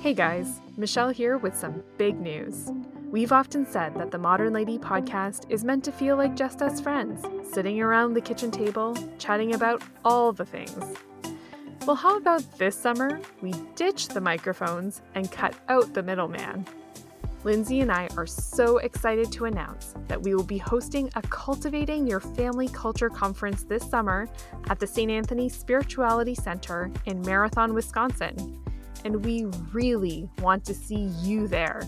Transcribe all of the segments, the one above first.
Hey guys, Michelle here with some big news. We've often said that the Modern Lady podcast is meant to feel like just us friends, sitting around the kitchen table, chatting about all the things. Well, how about this summer we ditch the microphones and cut out the middleman? Lindsay and I are so excited to announce that we will be hosting a Cultivating Your Family Culture conference this summer at the St. Anthony Spirituality Center in Marathon, Wisconsin. And we really want to see you there.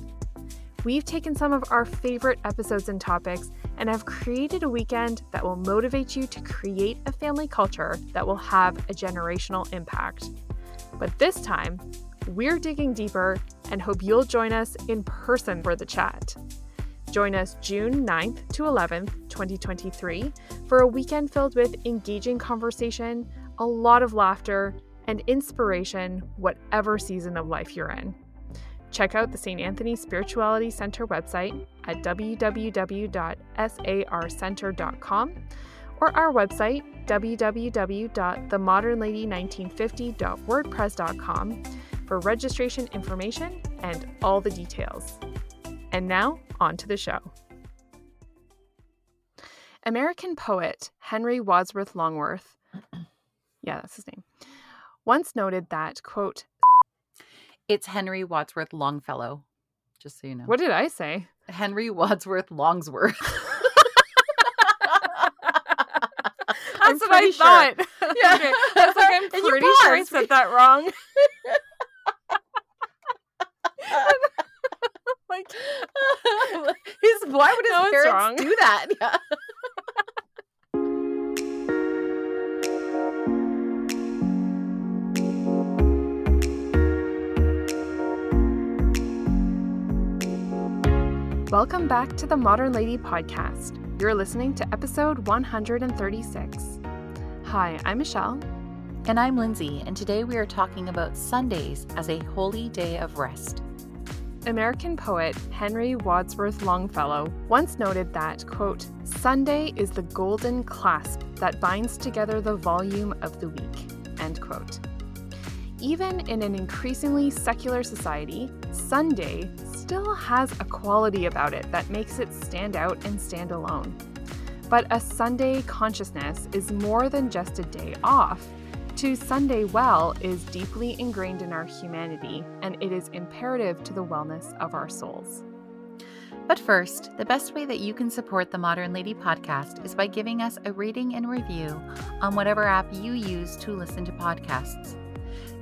We've taken some of our favorite episodes and topics and have created a weekend that will motivate you to create a family culture that will have a generational impact. But this time, we're digging deeper and hope you'll join us in person for the chat. Join us June 9th to 11th, 2023, for a weekend filled with engaging conversation, a lot of laughter, and inspiration, whatever season of life you're in. Check out the St. Anthony Spirituality Center website at www.sarcenter.com or our website www.themodernlady1950.wordpress.com for registration information and all the details. And now, on to the show. American poet Henry Wadsworth Longworth, yeah, that's his name, once noted that, quote, It's Henry Wadsworth Longfellow, just so you know. what did I say? Henry Wadsworth Longsworth. That's what I sure. thought. Yeah. okay. I was like, I'm pretty sure I said that wrong. like, his why would his No, parents do that? Yeah. Welcome back to the Modern Lady Podcast. You're listening to episode 136. Hi, I'm Michelle. And I'm Lindsay, and today we are talking about Sundays as a holy day of rest. American poet Henry Wadsworth Longfellow once noted that, quote, Sunday is the golden clasp that binds together the volume of the week, end quote. Even in an increasingly secular society, Sunday still has a quality about it that makes it stand out and stand alone. But a Sunday consciousness is more than just a day off. To Sunday well is deeply ingrained in our humanity, and it is imperative to the wellness of our souls. But first, the best way that you can support the Modern Lady podcast is by giving us a rating and review on whatever app you use to listen to podcasts.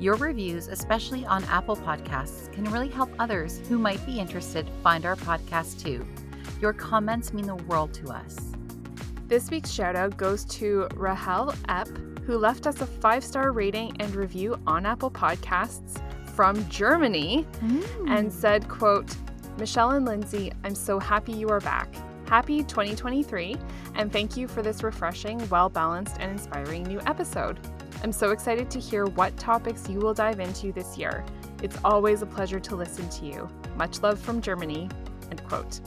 Your reviews, especially on Apple Podcasts, can really help others who might be interested find our podcast too. Your comments mean the world to us. This week's shout out goes to Rahel Epp, who left us a five star rating and review on Apple Podcasts from Germany mm. and said, quote, Michelle and Lindsay, I'm so happy you are back. Happy 2023, and thank you for this refreshing, well balanced, and inspiring new episode. I'm so excited to hear what topics you will dive into this year. It's always a pleasure to listen to you. Much love from Germany. End quote.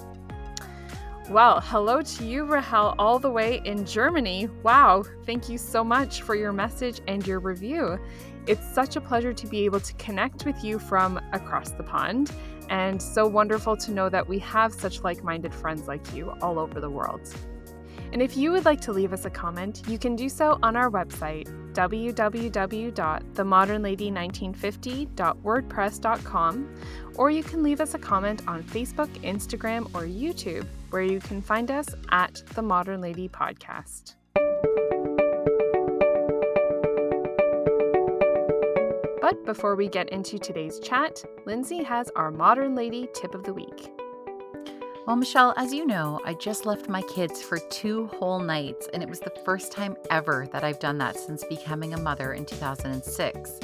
Well, hello to you, Rahel, all the way in Germany. Wow, thank you so much for your message and your review. It's such a pleasure to be able to connect with you from across the pond, and so wonderful to know that we have such like minded friends like you all over the world. And if you would like to leave us a comment, you can do so on our website, www.themodernlady1950.wordpress.com, or you can leave us a comment on Facebook, Instagram, or YouTube, where you can find us at The Modern Lady Podcast. But before we get into today's chat, Lindsay has our Modern Lady tip of the week. Well, Michelle, as you know, I just left my kids for two whole nights, and it was the first time ever that I've done that since becoming a mother in 2006.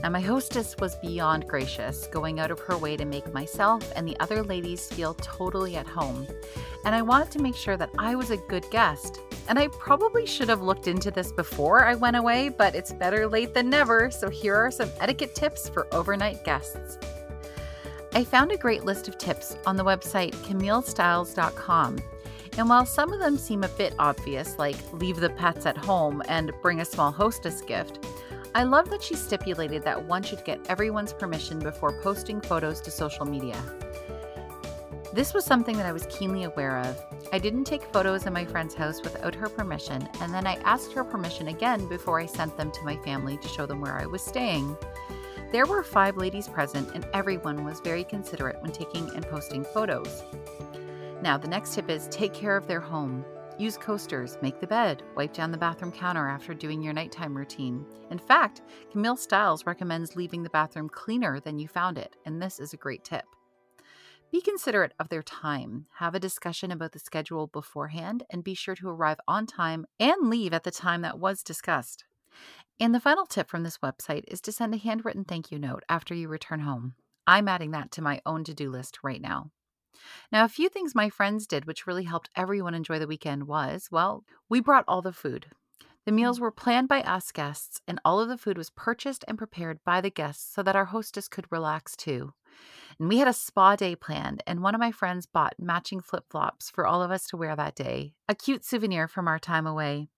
Now, my hostess was beyond gracious, going out of her way to make myself and the other ladies feel totally at home. And I wanted to make sure that I was a good guest. And I probably should have looked into this before I went away, but it's better late than never. So here are some etiquette tips for overnight guests. I found a great list of tips on the website CamilleStyles.com. And while some of them seem a bit obvious, like leave the pets at home and bring a small hostess gift, I love that she stipulated that one should get everyone's permission before posting photos to social media. This was something that I was keenly aware of. I didn't take photos in my friend's house without her permission, and then I asked her permission again before I sent them to my family to show them where I was staying. There were five ladies present, and everyone was very considerate when taking and posting photos. Now, the next tip is take care of their home. Use coasters, make the bed, wipe down the bathroom counter after doing your nighttime routine. In fact, Camille Styles recommends leaving the bathroom cleaner than you found it, and this is a great tip. Be considerate of their time. Have a discussion about the schedule beforehand and be sure to arrive on time and leave at the time that was discussed. And the final tip from this website is to send a handwritten thank you note after you return home. I'm adding that to my own to do list right now. Now, a few things my friends did which really helped everyone enjoy the weekend was well, we brought all the food. The hmm. meals were planned by us guests, and all of the food was purchased and prepared by the guests so that our hostess could relax too. And we had a spa day planned, and one of my friends bought matching flip flops for all of us to wear that day, a cute souvenir from our time away.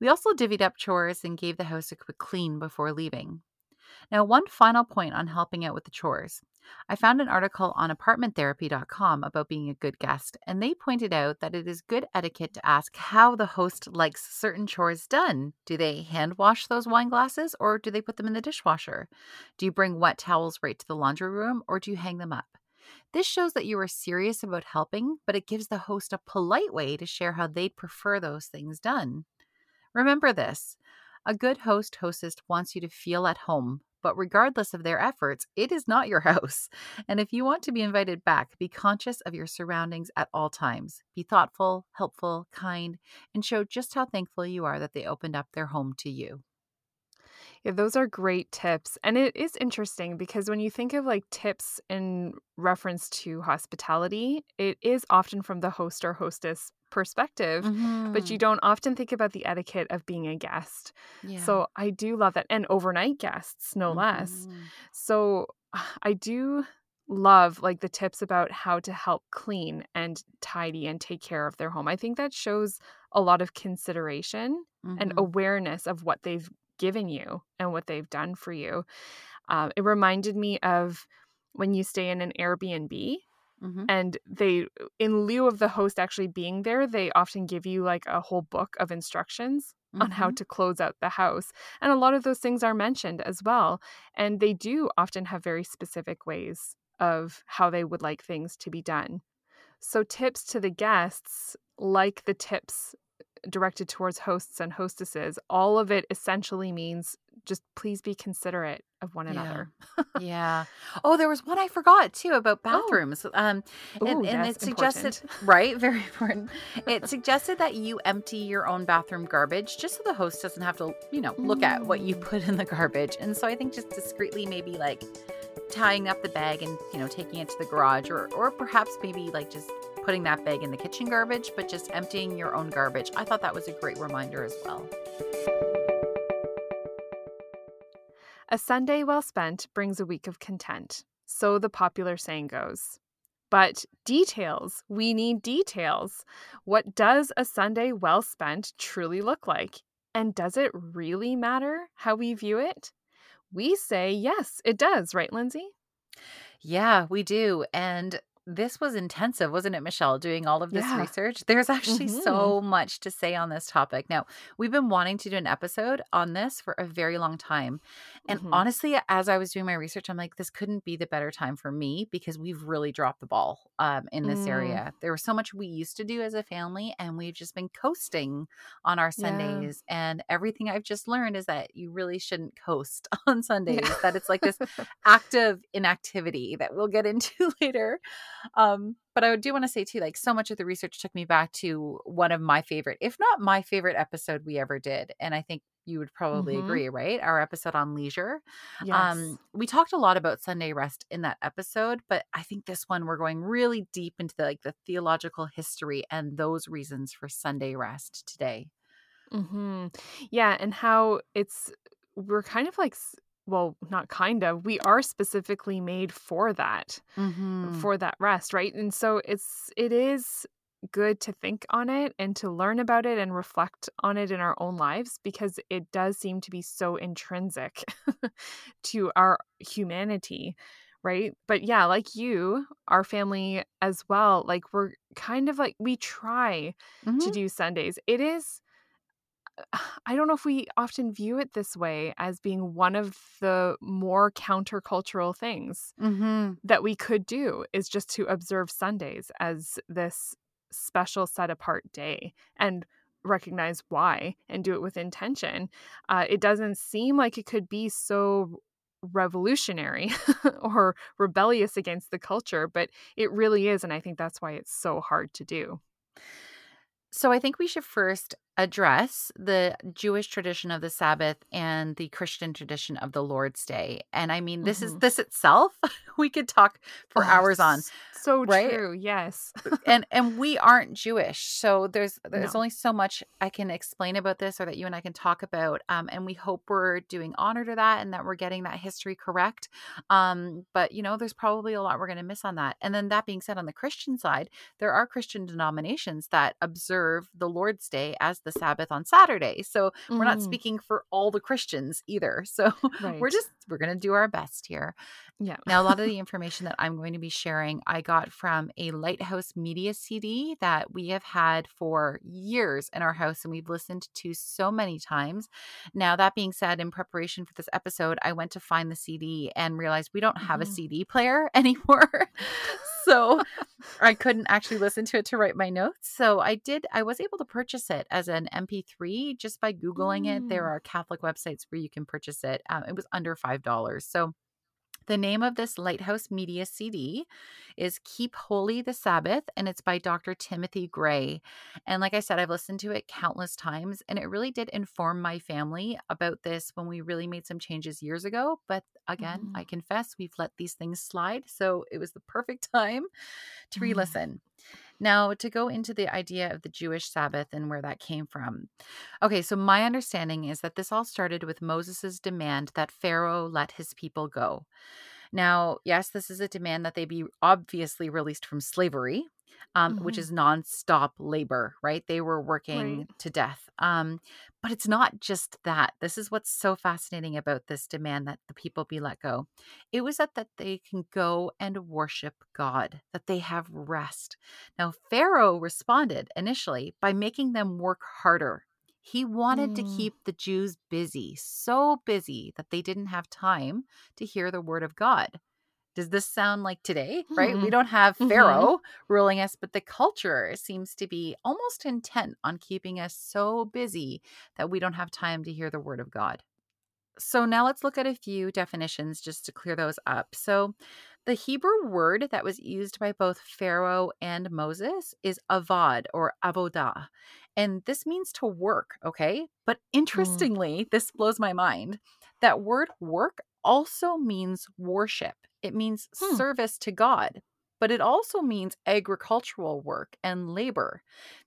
We also divvied up chores and gave the house a quick clean before leaving. Now, one final point on helping out with the chores. I found an article on apartmenttherapy.com about being a good guest, and they pointed out that it is good etiquette to ask how the host likes certain chores done. Do they hand wash those wine glasses or do they put them in the dishwasher? Do you bring wet towels right to the laundry room or do you hang them up? This shows that you are serious about helping, but it gives the host a polite way to share how they'd prefer those things done. Remember this a good host hostess wants you to feel at home, but regardless of their efforts, it is not your house. And if you want to be invited back, be conscious of your surroundings at all times. Be thoughtful, helpful, kind, and show just how thankful you are that they opened up their home to you. Yeah, those are great tips. And it is interesting because when you think of like tips in reference to hospitality, it is often from the host or hostess perspective, mm-hmm. but you mm-hmm. don't often think about the etiquette of being a guest. Yeah. So I do love that. And overnight guests, no mm-hmm. less. So I do love like the tips about how to help clean and tidy and take care of their home. I think that shows a lot of consideration mm-hmm. and awareness of what they've given you and what they've done for you. Uh, it reminded me of when you stay in an Airbnb Mm-hmm. And they, in lieu of the host actually being there, they often give you like a whole book of instructions mm-hmm. on how mm-hmm. to close out the house. And a lot of those things are mentioned as well. And they do often have very specific ways of how they would like things to be done. So, tips to the guests, like the tips directed towards hosts and hostesses, all of it essentially means just please be considerate of one another. Yeah. yeah. Oh, there was one I forgot too about oh. bathrooms. Oh. Um, and, Ooh, and it suggested, important. right? Very important. It suggested that you empty your own bathroom garbage just so the host doesn't have to, you know, look mm. at what you mm. put in the garbage. And so I think just discreetly, maybe like tying up the bag and, you know, taking it to the garage or, or perhaps maybe like just putting that bag in the kitchen garbage, but just emptying your own garbage. I thought that was a great reminder as well. A Sunday well spent brings a week of content. So the popular saying goes. But details, we need details. What does a Sunday well spent truly look like? And does it really matter how we view it? We say yes, it does, right, Lindsay? Yeah, we do. And this was intensive, wasn't it, Michelle, doing all of this yeah. research? There's actually mm-hmm. so much to say on this topic. Now, we've been wanting to do an episode on this for a very long time. And mm-hmm. honestly, as I was doing my research, I'm like, this couldn't be the better time for me because we've really dropped the ball um, in this mm. area. There was so much we used to do as a family, and we've just been coasting on our Sundays. Yeah. And everything I've just learned is that you really shouldn't coast on Sundays, yeah. that it's like this active inactivity that we'll get into later. Um, but I do want to say too, like so much of the research took me back to one of my favorite, if not my favorite episode we ever did. And I think you would probably mm-hmm. agree, right? Our episode on leisure. Um, yes. Um, we talked a lot about Sunday rest in that episode, but I think this one we're going really deep into the, like the theological history and those reasons for Sunday rest today. Mm-hmm. Yeah, and how it's we're kind of like well not kind of we are specifically made for that mm-hmm. for that rest right and so it's it is good to think on it and to learn about it and reflect on it in our own lives because it does seem to be so intrinsic to our humanity right but yeah like you our family as well like we're kind of like we try mm-hmm. to do sundays it is I don't know if we often view it this way as being one of the more countercultural things mm-hmm. that we could do is just to observe Sundays as this special set apart day and recognize why and do it with intention. Uh, it doesn't seem like it could be so revolutionary or rebellious against the culture, but it really is. And I think that's why it's so hard to do. So I think we should first address the Jewish tradition of the Sabbath and the Christian tradition of the Lord's Day. And I mean, this mm-hmm. is this itself we could talk for oh, hours on. So right? true. Yes. and and we aren't Jewish. So there's there's no. only so much I can explain about this or that you and I can talk about. Um, and we hope we're doing honor to that and that we're getting that history correct. Um, but you know, there's probably a lot we're gonna miss on that. And then that being said, on the Christian side, there are Christian denominations that observe the Lord's Day as the the Sabbath on Saturday. So mm. we're not mm. speaking for all the Christians either. So right. we're just we're going to do our best here. Yeah. now a lot of the information that I'm going to be sharing I got from a Lighthouse Media CD that we have had for years in our house and we've listened to so many times. Now that being said in preparation for this episode I went to find the CD and realized we don't have mm-hmm. a CD player anymore so I couldn't actually listen to it to write my notes. So I did, I was able to purchase it as an MP3 just by Googling mm. it. There mm. are Catholic websites where you can purchase it. Um, it was under $5. So the name of this Lighthouse Media CD is Keep Holy the Sabbath, and it's by Dr. Timothy Gray. And like I said, I've listened to it countless times, and it really did inform my family about this when we really made some changes years ago. But again, mm-hmm. I confess we've let these things slide. So it was the perfect time to re listen. Mm-hmm. Now, to go into the idea of the Jewish Sabbath and where that came from. Okay, so my understanding is that this all started with Moses' demand that Pharaoh let his people go. Now, yes, this is a demand that they be obviously released from slavery, um, mm-hmm. which is nonstop labor, right? They were working right. to death. Um, but it's not just that. This is what's so fascinating about this demand that the people be let go. It was that, that they can go and worship God, that they have rest. Now, Pharaoh responded initially by making them work harder. He wanted mm. to keep the Jews busy, so busy that they didn't have time to hear the word of God does this sound like today right mm-hmm. we don't have mm-hmm. pharaoh mm-hmm. ruling us but the culture seems to be almost intent on keeping us so busy that we don't have time to hear the word of god so now let's look at a few definitions just to clear those up so the hebrew word that was used by both pharaoh and moses is avad or avodah and this means to work okay but mm. interestingly mm. this blows my mind that word work also means worship it means hmm. service to God, but it also means agricultural work and labor.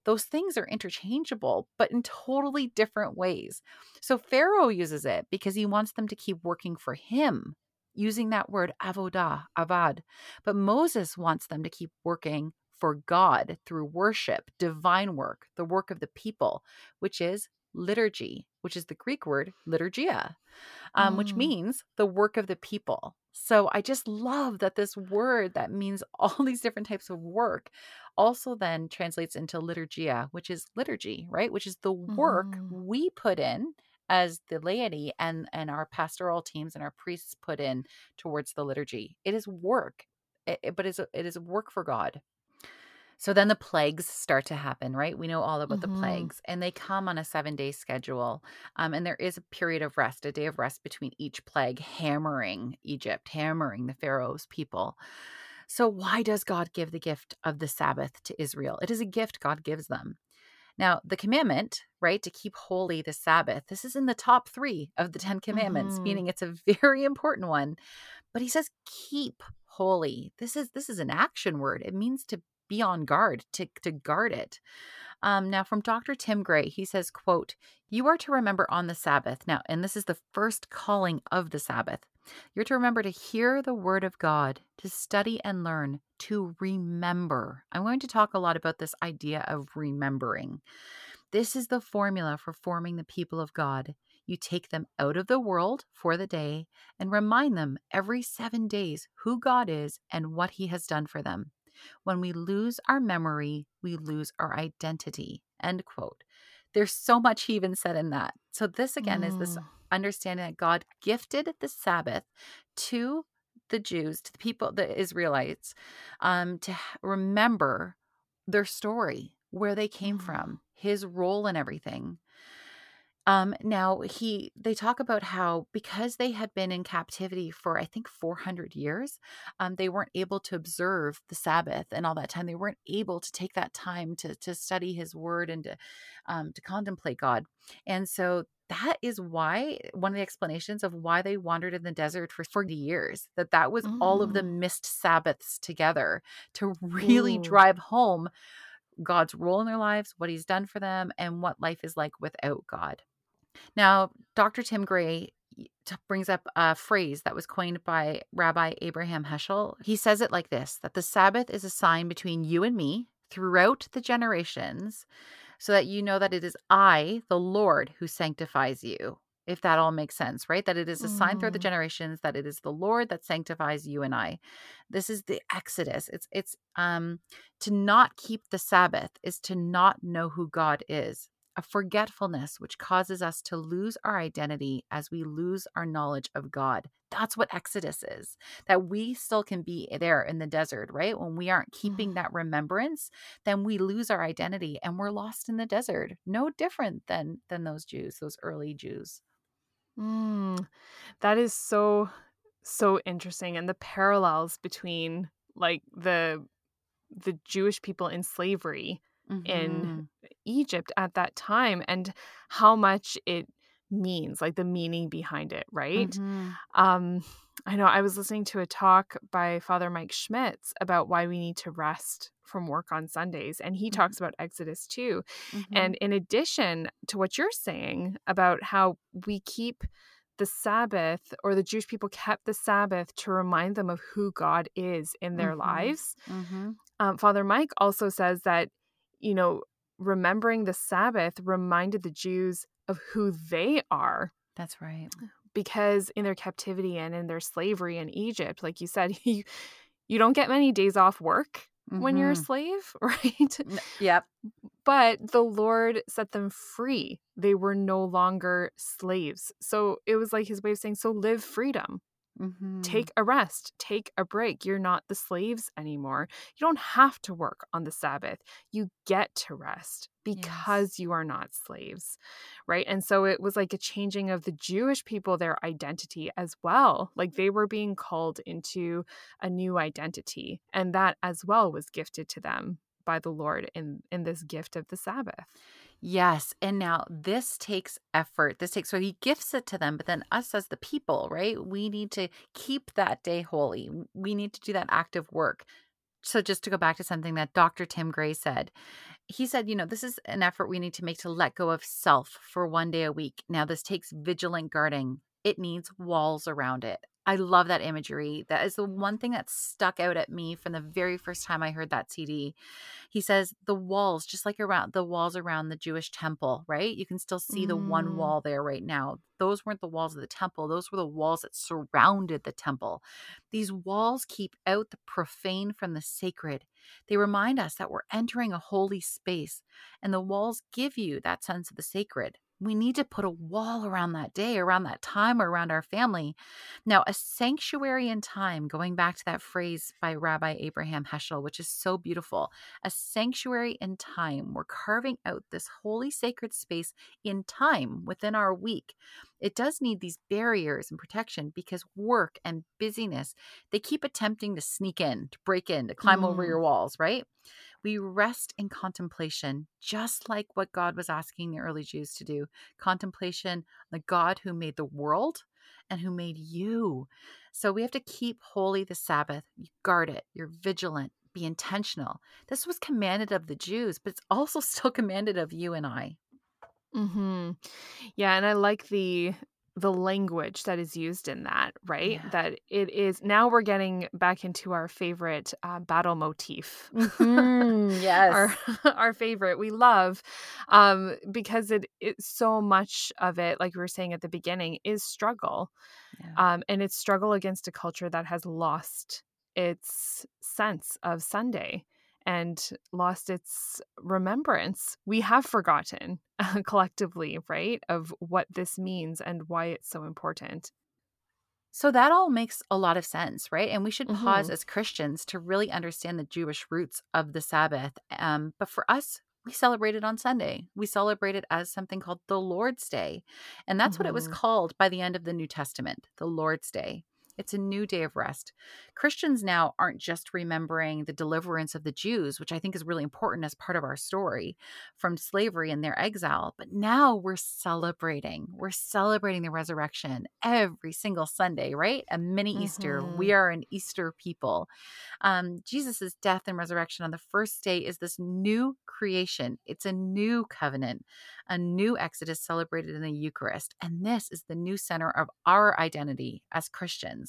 Those things are interchangeable, but in totally different ways. So Pharaoh uses it because he wants them to keep working for him, using that word avodah, avad. But Moses wants them to keep working for God through worship, divine work, the work of the people, which is liturgy, which is the Greek word liturgia, um, mm. which means the work of the people. So I just love that this word that means all these different types of work also then translates into liturgia, which is liturgy, right? Which is the work mm. we put in as the laity and and our pastoral teams and our priests put in towards the liturgy. It is work, it, but it's a, it is work for God. So then the plagues start to happen, right? We know all about mm-hmm. the plagues, and they come on a seven day schedule. Um, and there is a period of rest, a day of rest between each plague, hammering Egypt, hammering the Pharaoh's people. So, why does God give the gift of the Sabbath to Israel? It is a gift God gives them. Now, the commandment, right, to keep holy the Sabbath, this is in the top three of the Ten Commandments, mm-hmm. meaning it's a very important one. But he says, keep holy. This is this is an action word. It means to be on guard to, to guard it um, now from dr tim gray he says quote you are to remember on the sabbath now and this is the first calling of the sabbath You're to remember to hear the word of God, to study and learn, to remember. I'm going to talk a lot about this idea of remembering. This is the formula for forming the people of God. You take them out of the world for the day and remind them every seven days who God is and what He has done for them. When we lose our memory, we lose our identity. End quote. There's so much he even said in that. So, this again mm. is this mm. understanding that God gifted the Sabbath to the Jews, to the people, the Israelites, um, to remember their story, where they came mm. from, his role in everything. Um, now he they talk about how because they had been in captivity for I think 400 years, um, they weren't able to observe the Sabbath and all that time. They weren't able to take that time to to study His Word and to um, to contemplate God. And so that is why one of the explanations of why they wandered in the desert for 40 years that that was mm. all of the mm. missed sabbaths together to really Ooh. drive home God's role in their lives, what he's done for them, and what life is like without God. Now, Dr. Tim Gray brings up a phrase that was coined by Rabbi Abraham Heschel. He says it like this that the Sabbath is a sign between you and me throughout the generations so that you know that it is I, the Lord, who sanctifies you. If that all makes sense, right? That it is a sign through the mm. generations that it is the Lord that sanctifies you and I. This is the Exodus. It's it's um to not keep the Sabbath is to not know who God is a forgetfulness which causes us to lose our identity as we lose our knowledge of God. That's what Exodus is. That we still can be there in the desert, right? When we aren't keeping that remembrance, then we lose our identity and we're lost in the desert. No different than than those Jews, those early Jews. Mm, that is so so interesting and the parallels between like the the Jewish people in slavery mm-hmm. in Egypt at that time and how much it means, like the meaning behind it, right? Mm-hmm. Um, I know I was listening to a talk by Father Mike Schmitz about why we need to rest from work on Sundays, and he mm-hmm. talks about Exodus too. Mm-hmm. And in addition to what you're saying about how we keep the Sabbath or the Jewish people kept the Sabbath to remind them of who God is in their mm-hmm. lives. Mm-hmm. Um, Father Mike also says that you know, remembering the Sabbath reminded the Jews of who they are. That's right. Because in their captivity and in their slavery in Egypt, like you said, you you don't get many days off work mm-hmm. when you're a mm-hmm. slave, right? Yep. But the Lord set them free. They were no longer slaves. So it was like his way of saying, so live freedom. Mm-hmm. Take a rest, take a break. You're not the slaves anymore. You don't have to work on the Sabbath. You get to rest because yes. you are not slaves. Right. And so it was like a changing of the Jewish people, their identity as well. Like they were being called into a new identity. And that as well was gifted to them by the Lord in in this gift of the Sabbath. Yes. And now this takes effort. This takes, so he gifts it to them, but then us as the people, right? We need to keep that day holy. We need to do that active work. So, just to go back to something that Dr. Tim Gray said, he said, you know, this is an effort we need to make to let go of self for one day a week. Now, this takes vigilant guarding, it needs walls around it. I love that imagery. That is the one thing that stuck out at me from the very first time I heard that CD. He says the walls, just like around the walls around the Jewish temple, right? You can still see mm. the one mm. wall there right now. Those weren't the walls of the temple, those were the walls that surrounded the temple. These walls keep out the profane from the sacred. They remind us that we're entering a holy space, and the walls give you that sense of the sacred we need to put a wall around that day, around that time, or around our family. Now, a sanctuary in time, going back to that phrase by Rabbi Abraham Heschel, which is so beautiful, a sanctuary in time. We're carving out this holy sacred space in time within our week. It does need these barriers and protection because work and busyness, they keep attempting to sneak in, to break in, to climb mm. over your walls, right? We rest in contemplation, just like what God was asking the early Jews to do contemplation, the God who made the world and who made you. So we have to keep holy the Sabbath. You guard it, you're vigilant, be intentional. This was commanded of the Jews, but it's also still commanded of you and I. Mhm. Yeah, and I like the the language that is used in that, right? Yeah. That it is now we're getting back into our favorite uh, battle motif. Mhm, yes. our our favorite we love um because it it's so much of it like we were saying at the beginning is struggle Yeah. um and it's struggle against a culture that has lost its sense of sunday and lost its remembrance we have forgotten collectively right of what this means and why it's so important So that all makes a lot of sense, right? And we should pause Mhm. as Christians to really understand the Jewish roots of the Sabbath. Um, but for us, we celebrate it on Sunday. We celebrate it as something called the Lord's Day. And that's what it was Mhm. called by the end of the New Testament, the Lord's Day. It's a new day of rest. Christians now aren't just remembering the deliverance of the Jews, which I think is really important as part of our story from slavery and their exile, but now we're celebrating. We're celebrating the resurrection every single Sunday, right? A mini Easter. Mhm. We are an Easter people. Um, Jesus' death and resurrection on the first day is this new creation. It's a new covenant, a new Exodus celebrated in the Eucharist. And this is the new center of our identity as Christians.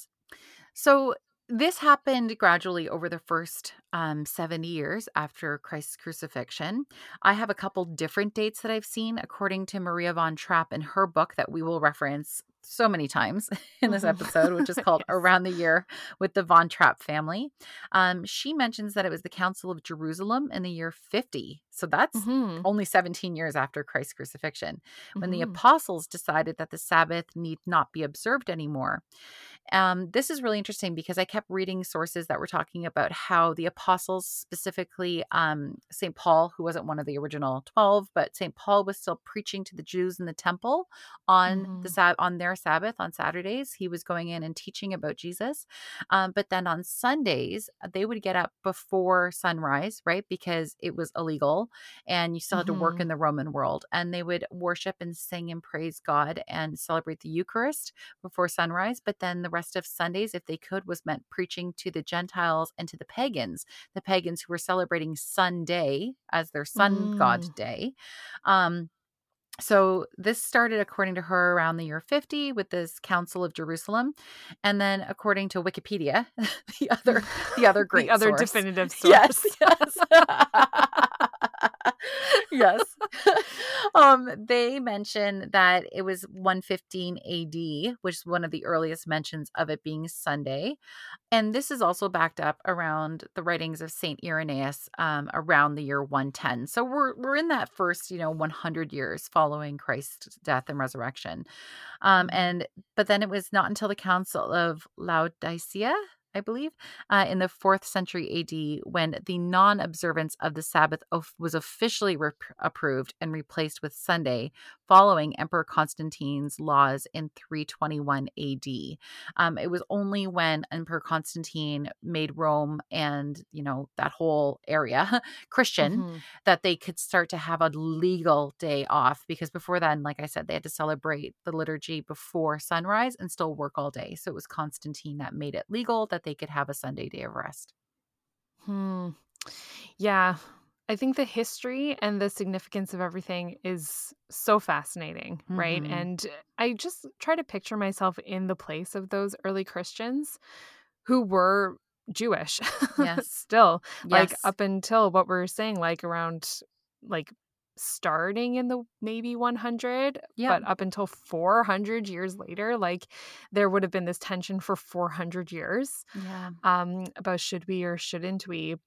So, this happened gradually over the first um, 70 years after Christ's crucifixion. I have a couple different dates that I've seen according to Maria von Trapp in her book that we will reference so many times in this Mhm. episode, which is called Yes. Around the Year with the Von Trapp family. Um, she mentions that it was the Council of Jerusalem in the year 50. So that's Mhm. only 17 years after Christ's crucifixion when the Mhm. apostles decided that the Sabbath need not be observed anymore. Um, this is really interesting because I kept reading sources that were talking about how the apostles, specifically um, St. Paul, who wasn't one of the original 12, but St. Paul was still preaching to the Jews in the temple on the Mhm. Sab- on their Sabbath on Saturdays. He was going in and teaching about Jesus. Um, but then on Sundays, uh, they would get up before sunrise, right? Because it was illegal and you still had to work Mhm. in the Roman world. And they would worship and sing and praise God and celebrate the Eucharist before sunrise. But then the rest of Sundays, if they could, was meant preaching to the Gentiles and to the pagans, the pagans who were celebrating Sunday as their sun god Mm. day. Um, so this started according to her around the year 50 with this council of jerusalem and then according to wikipedia the other the other great the other source. definitive source. yes yes yes um they mention that it was 115 ad which is one of the earliest mentions of it being sunday and this is also backed up around the writings of Saint Irenaeus um, around the year 110. So we're we're in that first, you know, 100 years following Christ's death and resurrection. Um, and but then it was not until the Council of Laodicea, I believe, uh, in the fourth century AD, when the non-observance of the Sabbath of- was officially rep- approved and replaced with Sunday, following Emperor Constantine's laws in 321 AD. Um, it was only when Emperor Constantine made Rome and you know that whole area Christian Mhm. that they could start to have a legal day off because before then, like I said, they had to celebrate the liturgy before sunrise and still work all day. So it was Constantine that made it legal that they could have a Sunday day of rest. Hmm. Yeah. I think the history and the significance of everything is so fascinating, right? Mhm. And I just try to picture myself in the place of those early Christians who were Jewish Yes. still, like up until what we're saying, like around like starting in the maybe 100 Yeah. but up until 400 years later like there would have been this tension for 400 years yeah. um about should we or shouldn't we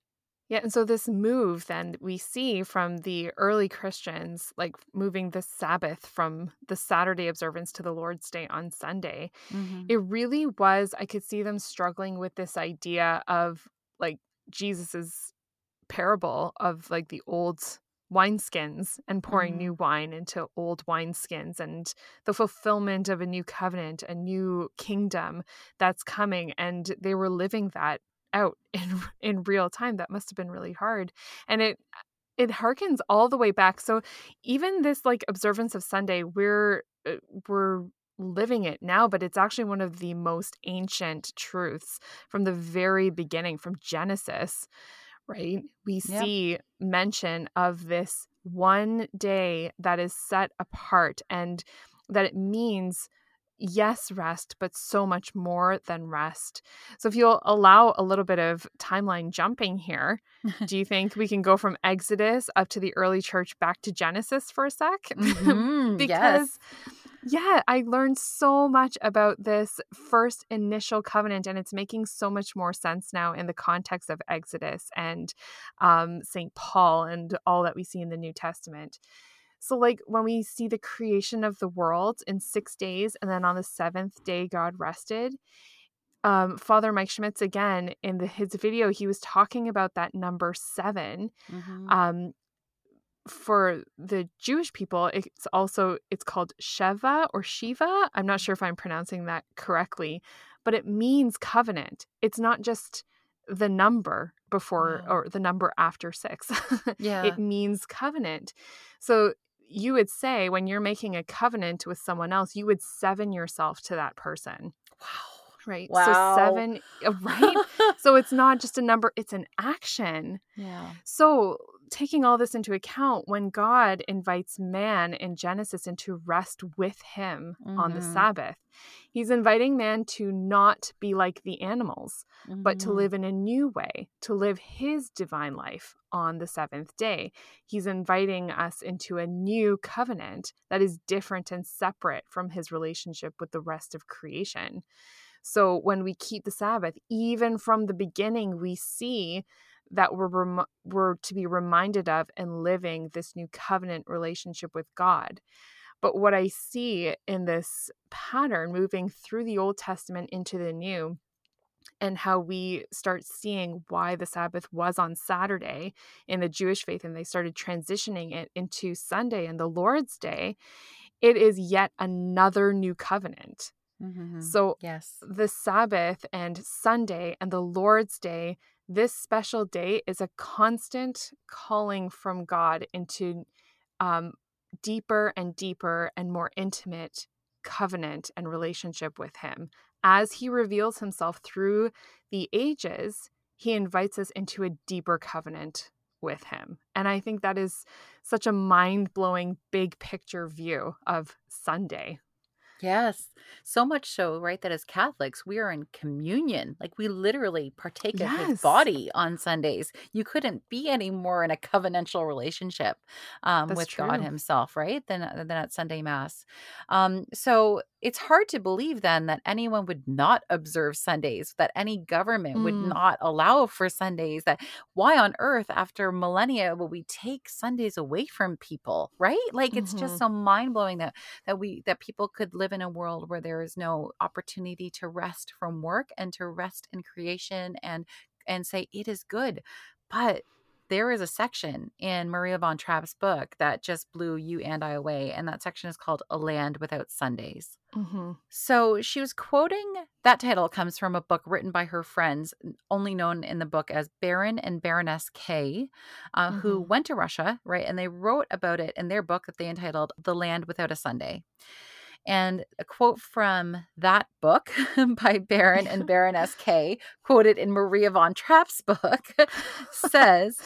yeah and so this move then we see from the early christians like moving the sabbath from the saturday observance to the lord's day on sunday Mhm. it really was i could see them struggling with this idea of like jesus's parable of like the old wineskins and pouring Mhm. new wine into old wineskins and the fulfillment of a new covenant a new kingdom that's coming and they were living that out in in real time that must have been really hard and it it harkens all the way back so even this like observance of sunday we're uh, we're living it now but it's actually one of the most ancient truths from the very beginning from genesis right we Yep. see mention of this one day that is set apart and that it means yes, rest, but so much more than rest. So, if you'll allow a little bit of timeline jumping here, do you think we can go from Exodus up to the early church back to Genesis for a sec? Mhm, because, yes. yeah, I learned so much about this first initial covenant, and it's making so much more sense now in the context of Exodus and um, St. Paul and all that we see in the New Testament. So, like when we see the creation of the world in six days, and then on the seventh day, God rested. Um, Father Mike Schmitz, again, in the, his video, he was talking about that number seven. Mhm. Um, for the Jewish people, it's also it's called Sheva or Shiva. I'm not sure if I'm pronouncing that correctly, but it means covenant. It's not just the number before or the number after six. Yeah. it means covenant. So you would say when you're making a covenant with someone else, you would seven yourself to that person, Wow. right? Wow. So seven, uh, right? so it's not just a number, it's an action. yeah. So, taking all this into account, when God invites man in Genesis into rest with him on the Mhm. Sabbath, he's inviting man to not be like the animals, but to Mhm. live in a new way, to live his divine life on the seventh day. He's inviting us into a new covenant that is different and separate from his relationship with the rest of creation. So when we keep the Sabbath, even from the beginning, we see that we're rem- we're to be reminded of and living this new covenant relationship with God. But what I see in this pattern moving through the Old Testament into the New and how we start seeing why the Sabbath was on Saturday in the Jewish faith and they started transitioning it into Sunday and the Lord's Day, it is yet another new covenant. Mhm. So yes. the Sabbath and Sunday and the Lord's Day, this special day is a constant calling from God into um, deeper and deeper and more intimate covenant and relationship with Him. As He reveals Himself through the ages, He invites us into a deeper covenant with Him. And I think that is such a mind blowing, big picture view of Sunday. Yes. So much so, right, that as Catholics, we are in communion. Like we literally partake of his Yes. body on Sundays. You couldn't be any more in a covenantal relationship um, That's with God true. himself, right? Than, than at Sunday Mass. Um, so it's hard to believe then that anyone would not observe Sundays, that any government would Mm. not allow for Sundays, that why on earth after millennia will we take Sundays away from people, right? Like it's just Mhm. so mind blowing that that we that people could live in a world where there is no opportunity to rest from work and to rest in creation and and say it is good but there is a section in maria von trapp's book that just blew you and i away and that section is called a land without sundays Mhm. so she was quoting that title comes from a book written by her friends, only known in the book as Baron and Baroness K, uh, who Mhm. went to Russia, right? And they wrote about it in their book that they entitled The Land Without a Sunday. And a quote from that book by Baron and Baroness K, quoted in Maria von Trapp's book, says,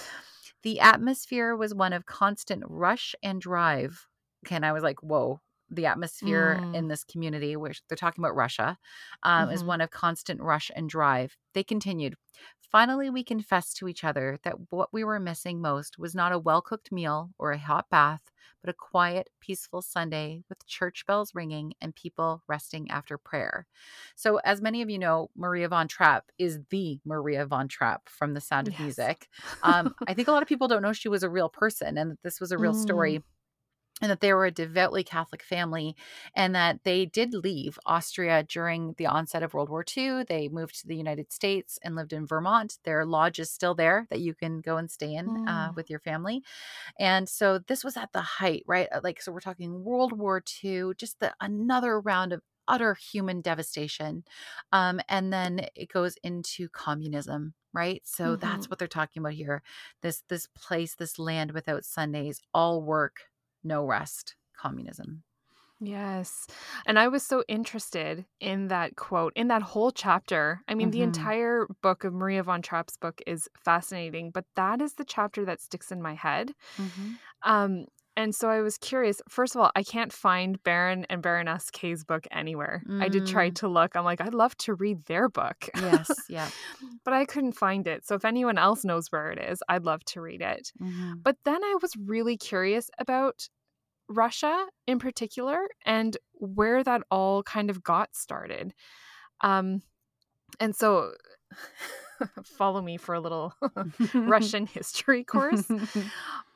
The atmosphere was one of constant rush and drive. And I was like, whoa, the atmosphere Mm. in this community, which they're talking about Russia, um, is Mhm. one of constant rush and drive. They continued, Finally, we confessed to each other that what we were missing most was not a well cooked meal or a hot bath, but a quiet, peaceful Sunday with church bells ringing and people resting after prayer. So, as many of you know, Maria von Trapp is the Maria von Trapp from The Sound of Yes. Music. Um, I think a lot of people don't know she was a real person and that this was a real Mm. story and that they were a devoutly Catholic family, and that they did leave Austria during the onset of World War II. They moved to the United States and lived in Vermont. Their lodge is still there that you can go and stay in uh, Mm. with your family. And so this was at the height, right? Uh, Like, so we're talking World War II, just the another round of utter human devastation. Um, and then it goes into communism, right? So that's Mhm. what they're talking about here. This this place, this land without Sundays, all work, no rest, communism. Yes. And I was so interested in that quote, in that whole chapter. I mean, the Mhm. entire book of Maria von Trapp's book is fascinating, but that is the chapter that sticks in my head. Mhm. Um, and so I was curious. First of all, I can't find Baron and Baroness K's book anywhere. I did try Mm. to look. I'm like, I'd love to read their book. Yes. Yeah. but I couldn't find it. So if anyone else knows where it is, I'd love to read it. Mhm. But then I was really curious about Russia in particular and where that all kind of got started. Um, and so follow me for a little Russian history course.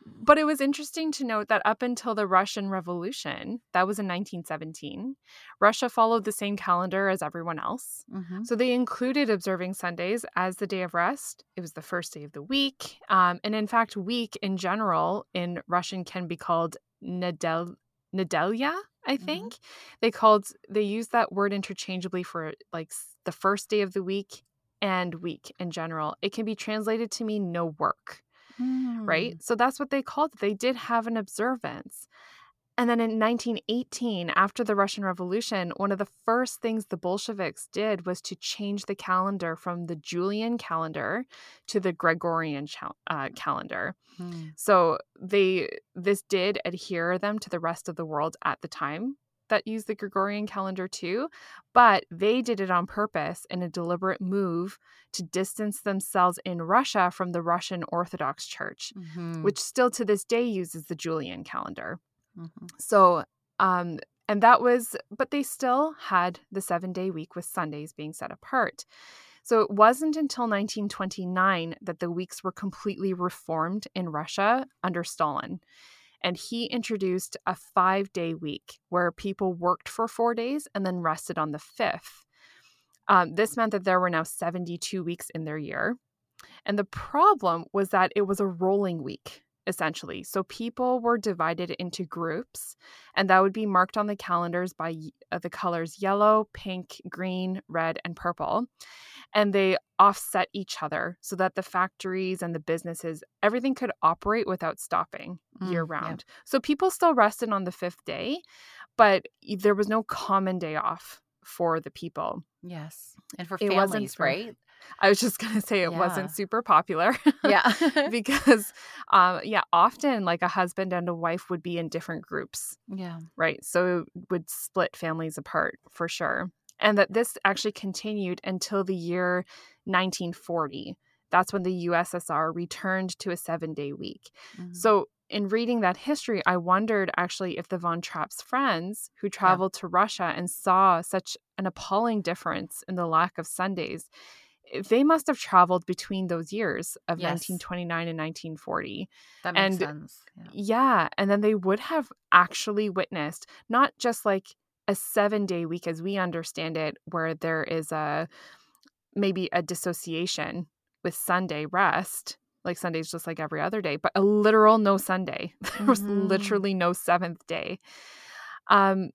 But it was interesting to note that up until the Russian Revolution, that was in 1917, Russia followed the same calendar as everyone else. Mhm. So they included observing Sundays as the day of rest. It was the first day of the week. Um, and in fact, week in general in Russian can be called Nedel- Nedelia, I Mhm. think. They called they use that word interchangeably for like the first day of the week and week in general. It can be translated to mean no work right? Mm. So that's what they called it. They did have an observance. And then in 1918, after the Russian Revolution, one of the first things the Bolsheviks did was to change the calendar from the Julian calendar to the Gregorian uh, calendar. Mm. So they this did adhere them to the rest of the world at the time that used the Gregorian calendar too, but they did it on purpose in a deliberate move to distance themselves in Russia from the Russian Orthodox Church, Mhm. which still to this day uses the Julian calendar. Mhm. So, um, and that was, but they still had the seven day week with Sundays being set apart. So it wasn't until 1929 that the weeks were completely reformed in Russia under Stalin. And he introduced a five day week where people worked for four days and then rested on the fifth. Um, this meant that there were now 72 weeks in their year. And the problem was that it was a rolling week, essentially. So people were divided into groups, and that would be marked on the calendars by uh, the colors yellow, pink, green, red, and purple. And they offset each other so that the factories and the businesses, everything could operate without stopping year Mm, yeah. round. So people still rested on the fifth day, but there was no common day off for the people. Yes. And for It families, right? I was just going to say it Yeah. wasn't super popular. Yeah. because um yeah often like a husband and a wife would be in different groups yeah. right so it would split families apart for sure and that this actually continued until the year 1940 that's when the ussr returned to a seven day week Mhm. so in reading that history i wondered actually if the von trapp's friends who traveled to russia and saw such an appalling difference in the lack of sundays they must have traveled between those years of Yes. 1929 and 1940 that makes and- sense. Yeah. yeah. And then they would have actually witnessed not just like a seven day week as we understand it, where there is a maybe a dissociation with Sunday rest. Like Sunday's just like every other day, but a literal no Sunday. There was Mhm. literally no seventh day. Um,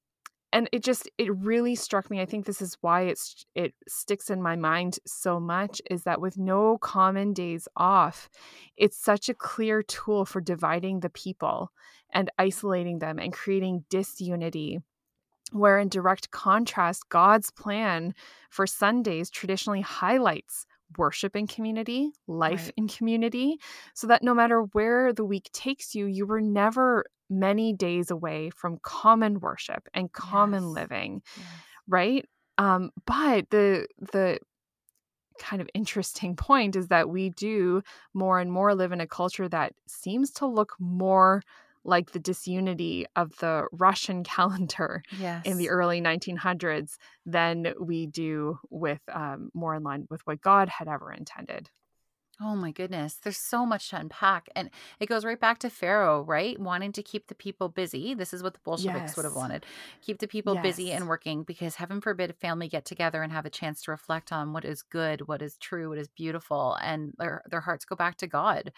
and it just it really struck me. I think this is why it's it sticks in my mind so much is that with no common days off, it's such a clear tool for dividing the people and isolating them and creating disunity. Where, in direct contrast, God's plan for Sundays traditionally highlights worship in community, life Right. in community, so that no matter where the week takes you, you were never many days away from common worship and common Yes. living Yes. right um but the the kind of interesting point is that we do more and more live in a culture that seems to look more like the disunity of the Russian calendar Yes. in the early 1900s than we do with um, more in line with what God had ever intended. Oh my goodness. There's so much to unpack. And it goes right back to Pharaoh, right? Wanting to keep the people busy. This is what the Bolsheviks would have wanted. Keep the people busy and working because heaven forbid a family get together and have a chance to reflect on what is good, what is true, what is beautiful, and their, their hearts go back to God.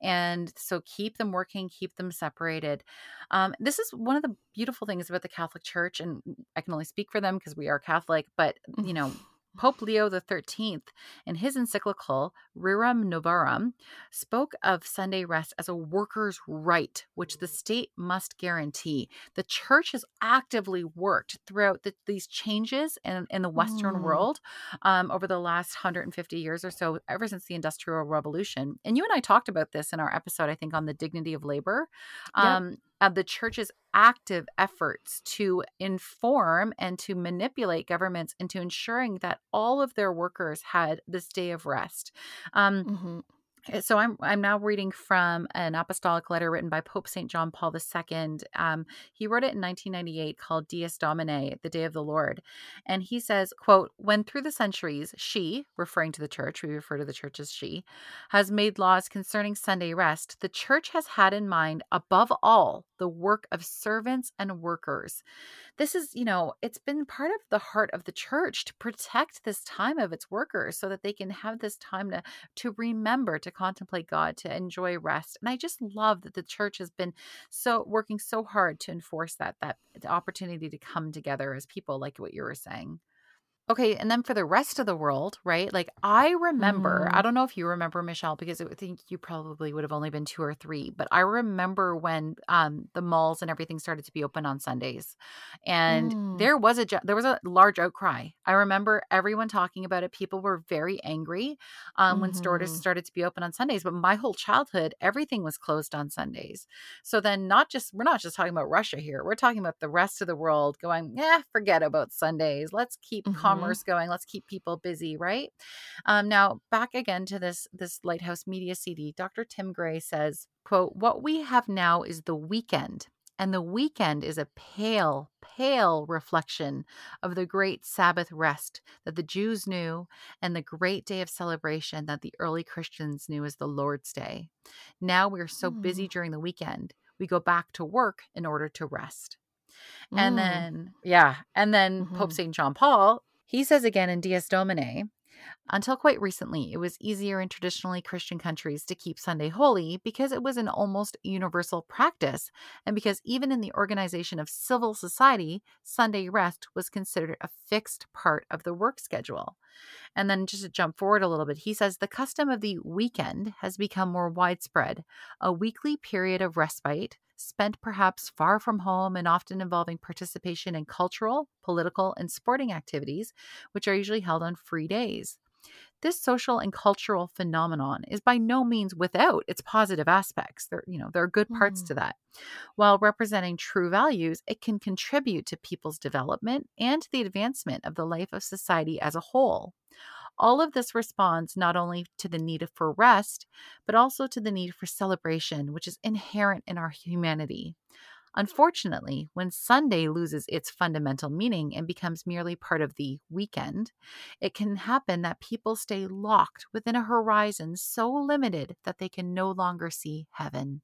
And so keep them working, keep them separated. Um, this is one of the beautiful things about the Catholic Church, and I can only speak for them because we are Catholic, but you know, Pope Leo XIII, in his encyclical Rerum Novarum, spoke of Sunday rest as a worker's right, which the state must guarantee. The church has actively worked throughout the, these changes in, in the Western Mm. world um, over the last 150 years or so, ever since the Industrial Revolution. And you and I talked about this in our episode, I think, on the dignity of labor. Yep. Um, of the church's active efforts to inform and to manipulate governments into ensuring that all of their workers had this day of rest. Um, mm-hmm. Uh, so I'm I'm now reading from an apostolic letter written by Pope Saint John Paul II. Um, he wrote it in 1998 called Dies Domini, the Day of the Lord, and he says, "quote When through the centuries she, referring to the church, we refer to the church as she, has made laws concerning Sunday rest, the church has had in mind above all the work of servants and workers." this is, you know, it's been part of the heart of the church to protect this time of its workers so that they can have this time to to remember, to contemplate God, to enjoy rest. And I just love that the church has been so working so hard to enforce that that opportunity to come together as people like what you were saying. Okay, and then for the rest of the world, right? Like I remember, mm. I don't know if you remember Michelle because I think you probably would have only been 2 or 3, but I remember when um the malls and everything started to be open on Sundays. And mm. there was a there was a large outcry. I remember everyone talking about it. People were very angry um mm-hmm. when stores started to be open on Sundays, but my whole childhood everything was closed on Sundays. So then not just we're not just talking about Russia here. We're talking about the rest of the world going, "Yeah, forget about Sundays. Let's keep mm-hmm commerce mm-hmm. going let's keep people busy right um, now back again to this this lighthouse media cd dr tim gray says quote what we have now is the weekend and the weekend is a pale, pale reflection of the great Sabbath rest that the Jews knew and the great day of celebration that the early Christians knew as the Lord's Day. Now we are so mm. busy during the weekend, we go back to work in order to rest. Mm. And then, yeah, and then mm-hmm. Pope St. John Paul he says again in Dies Domini, until quite recently, it was easier in traditionally Christian countries to keep Sunday holy because it was an almost universal practice, and because even in the organization of civil society, Sunday rest was considered a fixed part of the work schedule. And then just to jump forward a little bit, he says the custom of the weekend has become more widespread, a weekly period of respite spent perhaps far from home and often involving participation in cultural, political, and sporting activities, which are usually held on free days. This social and cultural phenomenon is by no means without its positive aspects. There, you know, there are good parts mm. to that. While representing true values, it can contribute to people's development and to the advancement of the life of society as a whole. All of this responds not only to the need for rest, but also to the need for celebration, which is inherent in our humanity. Unfortunately, when Sunday loses its fundamental meaning and becomes merely part of the weekend, it can happen that people stay locked within a horizon so limited that they can no longer see heaven.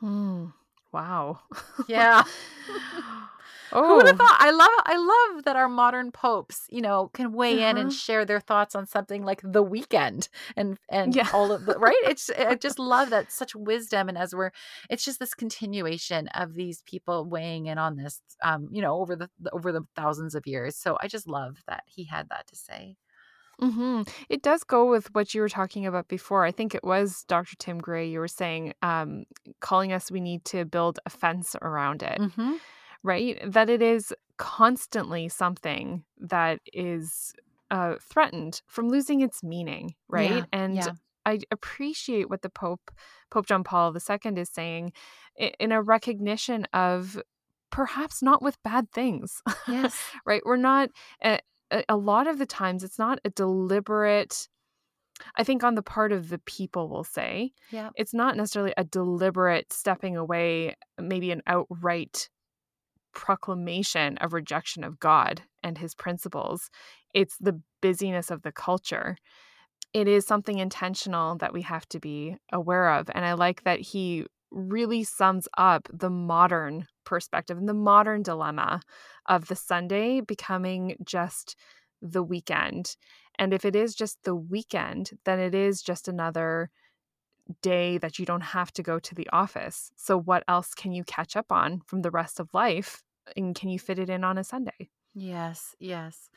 Hmm. Wow. Yeah. Oh. Who would have thought? I love I love that our modern popes, you know, can weigh uh-huh. in and uh-huh. share their thoughts on something like the weekend and and yeah. all of the right. It's I just love that such wisdom and as we're it's just this continuation of these people weighing in on this, um, you know, over the over the thousands of years. So I just love that he had that to say. Mm-hmm. It does go with what you were talking about before. I think it was Dr. Tim Gray. You were saying, um, calling us, we need to build a fence around it. Mm-hmm right? That it is constantly something that is uh, threatened from losing its meaning, right? Yeah, and yeah. I appreciate what the Pope, Pope John Paul II, is saying in a recognition of perhaps not with bad things. Yes. right? We're not, a, a lot of the times, it's not a deliberate. I think on the part of the people, we'll say, yeah, it's not necessarily a deliberate stepping away, maybe an outright proclamation of rejection of God and his principles. It's the busyness of the culture. It is something intentional that we have to be aware of. And I like that he really sums up the modern perspective and the modern dilemma of the Sunday becoming just the weekend. And if it is just the weekend, then it is just another day that you don't have to go to the office. So, what else can you catch up on from the rest of life? And can you fit it in on a Sunday? Yes, yes.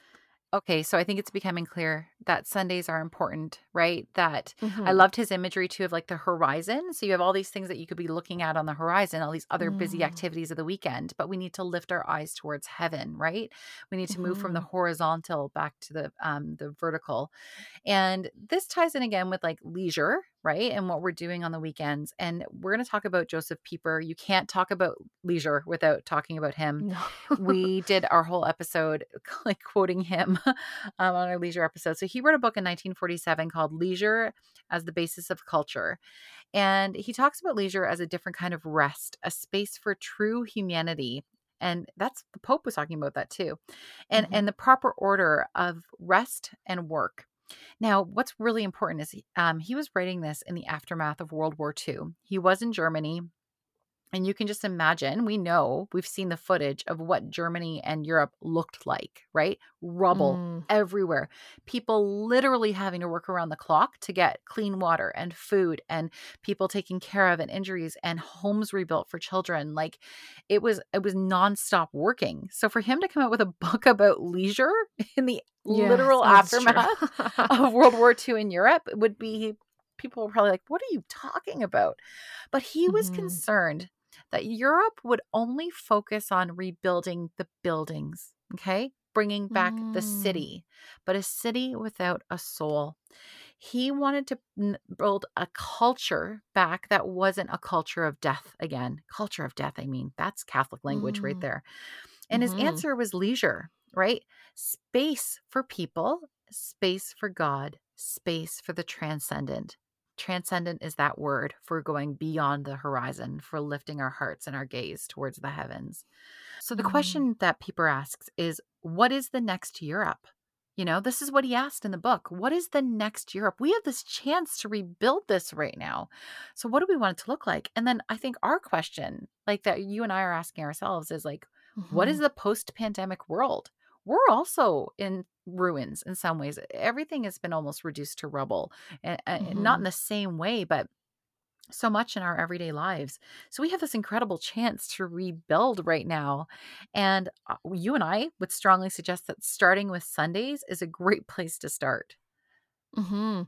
Okay, so I think it's becoming clear that Sundays are important, right? That I Mhm. loved his imagery too of like the horizon. So you have all these things that you could be looking at on the horizon, all these other busy Mm. activities of the weekend, but we need to lift our eyes towards heaven, right? We need to move from the Mhm. horizontal back to the um the vertical. And this ties in again with like leisure, right? And what we're doing on the weekends. And we're going to talk about Joseph Pieper. You can't talk about leisure without talking about him No. we did our whole episode like quoting him um, on our leisure episode. So he wrote a book in 1947 called Leisure as the Basis of Culture. And he talks about leisure as a different kind of rest, a space for true humanity. And that's the Pope was talking about that too. And Mhm. and the proper order of rest and work. Now, what's really important is he, um, he was writing this in the aftermath of World War II. He was in Germany. And you can just imagine, we know, we've seen the footage of what Germany and Europe looked like, right? Rubble Mm. everywhere. People literally having to work around the clock to get clean water and food and people taken care of and injuries and homes rebuilt for children. Like it was it was nonstop working. So for him to come out with a book about leisure in the Yes, literal aftermath of World War II in Europe would be people were probably like, what are you talking about? But he was Mhm. concerned that Europe would only focus on rebuilding the buildings, okay? Bringing back the Mm. city, but a city without a soul. He wanted to build a culture back that wasn't a culture of death again. Culture of death, I mean, that's Catholic language right Mm. there. And his Mhm. answer was leisure, right? Space for people, space for God, space for the transcendent. Transcendent is that word for going beyond the horizon, for lifting our hearts and our gaze towards the heavens. So the Mhm. question that Pieper asks is what is the next Europe? You know, this is what he asked in the book. What is the next Europe? We have this chance to rebuild this right now. So, what do we want it to look like? And then I think our question, like that you and I are asking ourselves, is like, what is Mhm. the post pandemic world? We're also in ruins in some ways. Everything has been almost reduced to rubble, and, and not in Mhm. the same way, but so much in our everyday lives. So we have this incredible chance to rebuild right now. And uh, you and I would strongly suggest that starting with Sundays is a great place to start. Hmm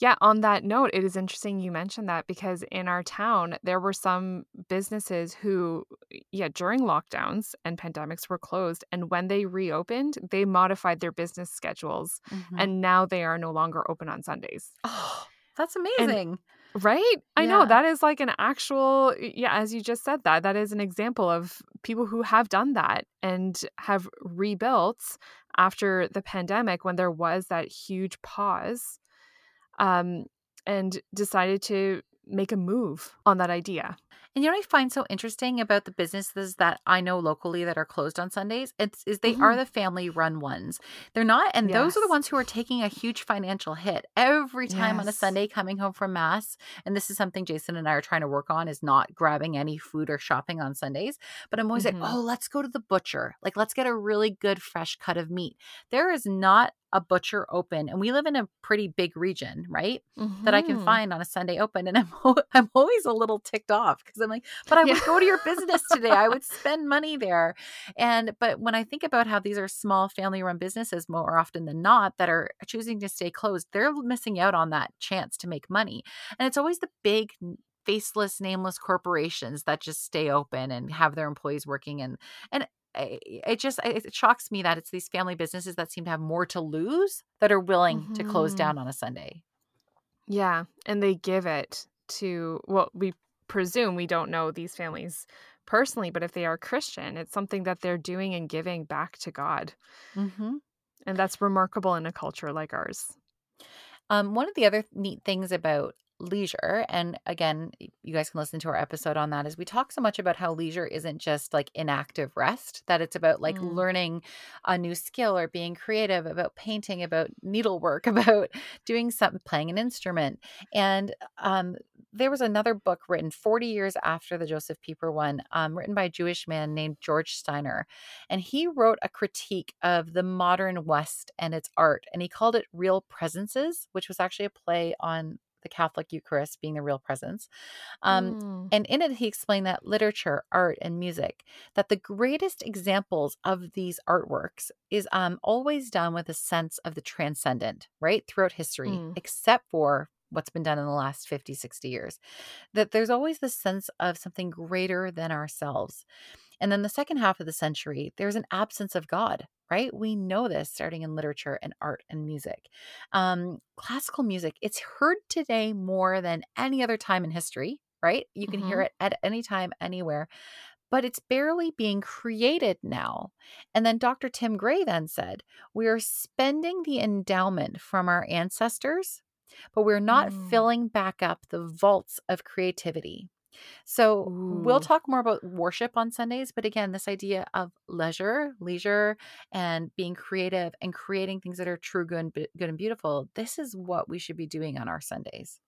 Yeah, on that note, it is interesting you mentioned that because in our town, there were some businesses who, yeah, during lockdowns and pandemics were closed. And when they reopened, they modified their business schedules. Mhm. And now they are no longer open on Sundays. oh, that's amazing. Right? I know that is like an actual, yeah, as you just said that, that is an example of people who have done that and have rebuilt after the pandemic when there was that huge pause um, and decided to make a move on that idea. And you know what I find so interesting about the businesses that I know locally that are closed on Sundays? It's is they are Mhm. the family run ones. They're not and those are the ones who are taking a huge financial hit every time on a Sunday coming home from mass. And this is something Jason and I are trying to work on is not grabbing any food or shopping on Sundays. But I'm always Mhm. like, "Oh, let's go to the butcher. Like let's get a really good fresh cut of meat." There is not a butcher open and we live in a pretty big region, right? That I can Mhm. find on a Sunday open and I'm I'm always a little ticked off because I'm like, but I Yeah. would go to your business today. I would spend money there. And but when I think about how these are small family run businesses more often than not that are choosing to stay closed, they're missing out on that chance to make money. And it's always the big faceless nameless corporations that just stay open and have their employees working and and it just it shocks me that it's these family businesses that seem to have more to lose that are willing to close Mhm. down on a Sunday. Yeah, and they give it to well, we presume we don't know these families personally, but if they are Christian, it's something that they're doing and giving back to God. Mm-hmm. And that's remarkable in a culture like ours. Um, one of the other neat things about leisure, and again, you guys can listen to our episode on that, is we talk so much about how leisure isn't just like inactive rest, that it's about like Mm. learning a new skill or being creative, about painting, about needlework, about doing something, playing an instrument. And um, there was another book written 40 years after the Joseph Pieper one, um, written by a Jewish man named George Steiner. And he wrote a critique of the modern West and its art. And he called it Real Presences, which was actually a play on the Catholic Eucharist being the real presence. Um, Mm. and in it, he explained that literature, art, and music, that the greatest examples of these artworks is um, always done with a sense of the transcendent, right? Throughout history, Mm. except for what's been done in the last 50, 60 years. That there's always this sense of something greater than ourselves. And then the second half of the century, there's an absence of God, right? We know this starting in literature and art and music. Um, classical music, it's heard today more than any other time in history, right? You can hear Mhm. it at any time, anywhere, but it's barely being created now. And then Dr. Tim Gray then said, We are spending the endowment from our ancestors, but we're not Mm. filling back up the vaults of creativity. So we'll talk more about worship on Sundays, but again, this idea of leisure, leisure, and being creative and creating things that are true, good, and, good and beautiful. This is what we should be doing on our Sundays.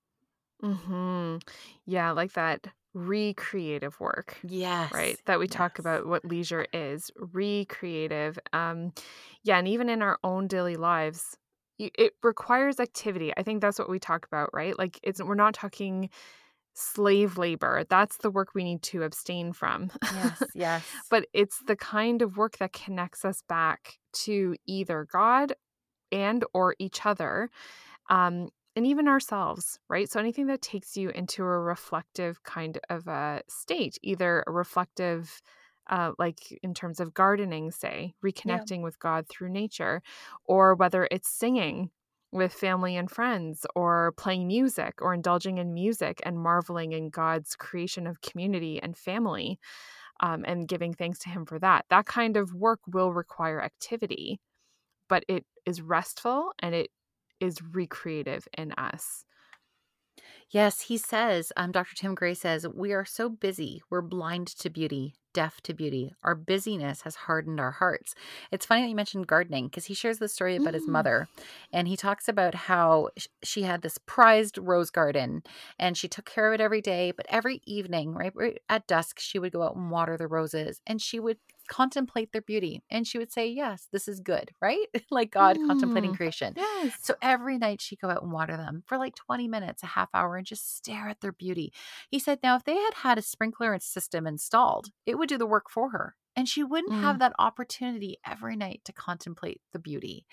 hmm Yeah, like that recreative work, Yes. right? That we talk about what leisure is, recreative. Um, yeah, and even in our own daily lives, it requires activity. I think that's what we talk about, right? Like it's we're not talking slave labor. That's the work we need to abstain from. Yes. Yes. but it's the kind of work that connects us back to either God and or each other um, and even ourselves right so anything that takes you into a reflective kind of a state either a reflective uh, like in terms of gardening say reconnecting with god through nature or whether it's singing with family and friends or playing music or indulging in music and marveling in god's creation of community and family um, and giving thanks to him for that that kind of work will require activity but it is restful and it is recreative in us. Yes, he says, um, Dr. Tim Gray says, we are so busy, we're blind to beauty, deaf to beauty. Our busyness has hardened our hearts. It's funny that you mentioned gardening because he shares the story about his Mm. mother. And he talks about how sh- she had this prized rose garden and she took care of it every day. But every evening, right, right at dusk, she would go out and water the roses and she would contemplate their beauty. And she would say, Yes, this is good, right? like God contemplating Mm. creation. Yes. So every night she'd go out and water them for like 20 minutes, a half hour, and just stare at their beauty. He said, now, if they had had a sprinkler system installed, it would do the work for her. And she wouldn't have that opportunity every night to contemplate the beauty.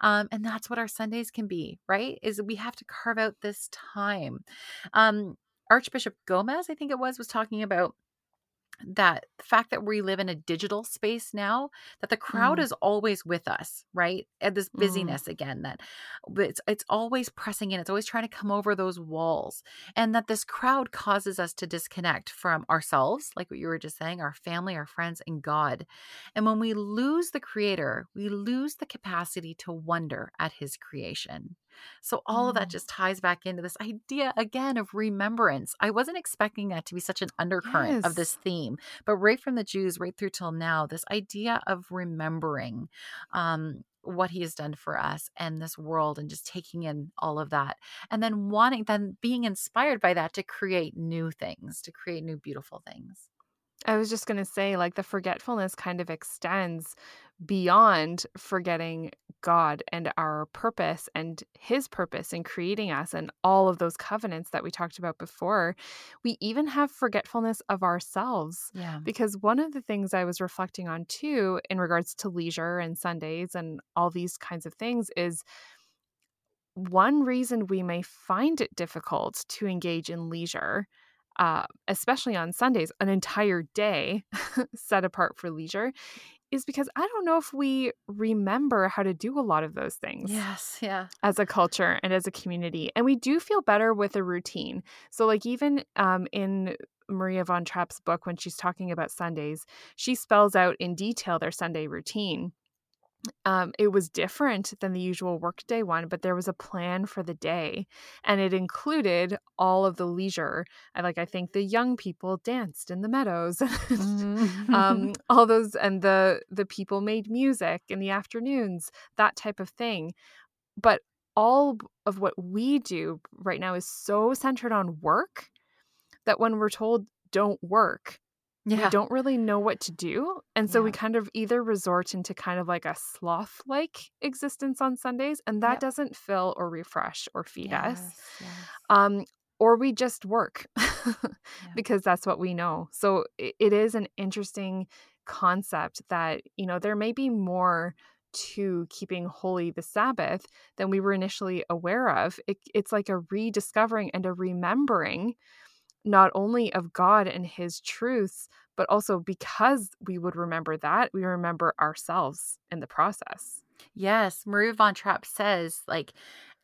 Um, and that's what our Sundays can be, right? Is we have to carve out this time. Um, Archbishop Gomez, I think it was, was talking about that the fact that we live in a digital space now that the crowd Mm. is always with us right and this Mm. busyness again that it's it's always pressing in it's always trying to come over those walls and that this crowd causes us to disconnect from ourselves like what you were just saying our family our friends and god and when we lose the creator we lose the capacity to wonder at his creation so all of that Mm. just ties back into this idea again of remembrance. I wasn't expecting that to be such an undercurrent of this theme, but right from the Jews right through till now, this idea of remembering um, what he has done for us and this world and just taking in all of that and then wanting then being inspired by that to create new things, to create new beautiful things. I was just going to say, like, the forgetfulness kind of extends beyond forgetting God and our purpose and His purpose in creating us and all of those covenants that we talked about before. We even have forgetfulness of ourselves. Yeah. Because one of the things I was reflecting on too, in regards to leisure and Sundays and all these kinds of things, is one reason we may find it difficult to engage in leisure, uh, especially on Sundays, an entire day set apart for leisure, is because I don't know if we remember how to do a lot of those things Yes. Yeah. as a culture and as a community. And we do feel better with a routine. So, like, even um, in Maria von Trapp's book, when she's talking about Sundays, she spells out in detail their Sunday routine. Um, it was different than the usual workday one, but there was a plan for the day, and it included all of the leisure. I like, I think the young people danced in the meadows, Mhm. um, all those, and the the people made music in the afternoons, that type of thing. But all of what we do right now is so centered on work that when we're told don't work, we don't really know what to do. And so we kind of either resort into kind of like a sloth like existence on Sundays, and that Yep. doesn't fill or refresh or feed us. Yes. Yes. Um, or we just work because that's what we know. So it, it is an interesting concept that, you know, there may be more to keeping holy the Sabbath than we were initially aware of. It, it's like a rediscovering and a remembering not only of God and his truths, but also because we would remember that, we remember ourselves in the process. Yes, Maria von Trapp says like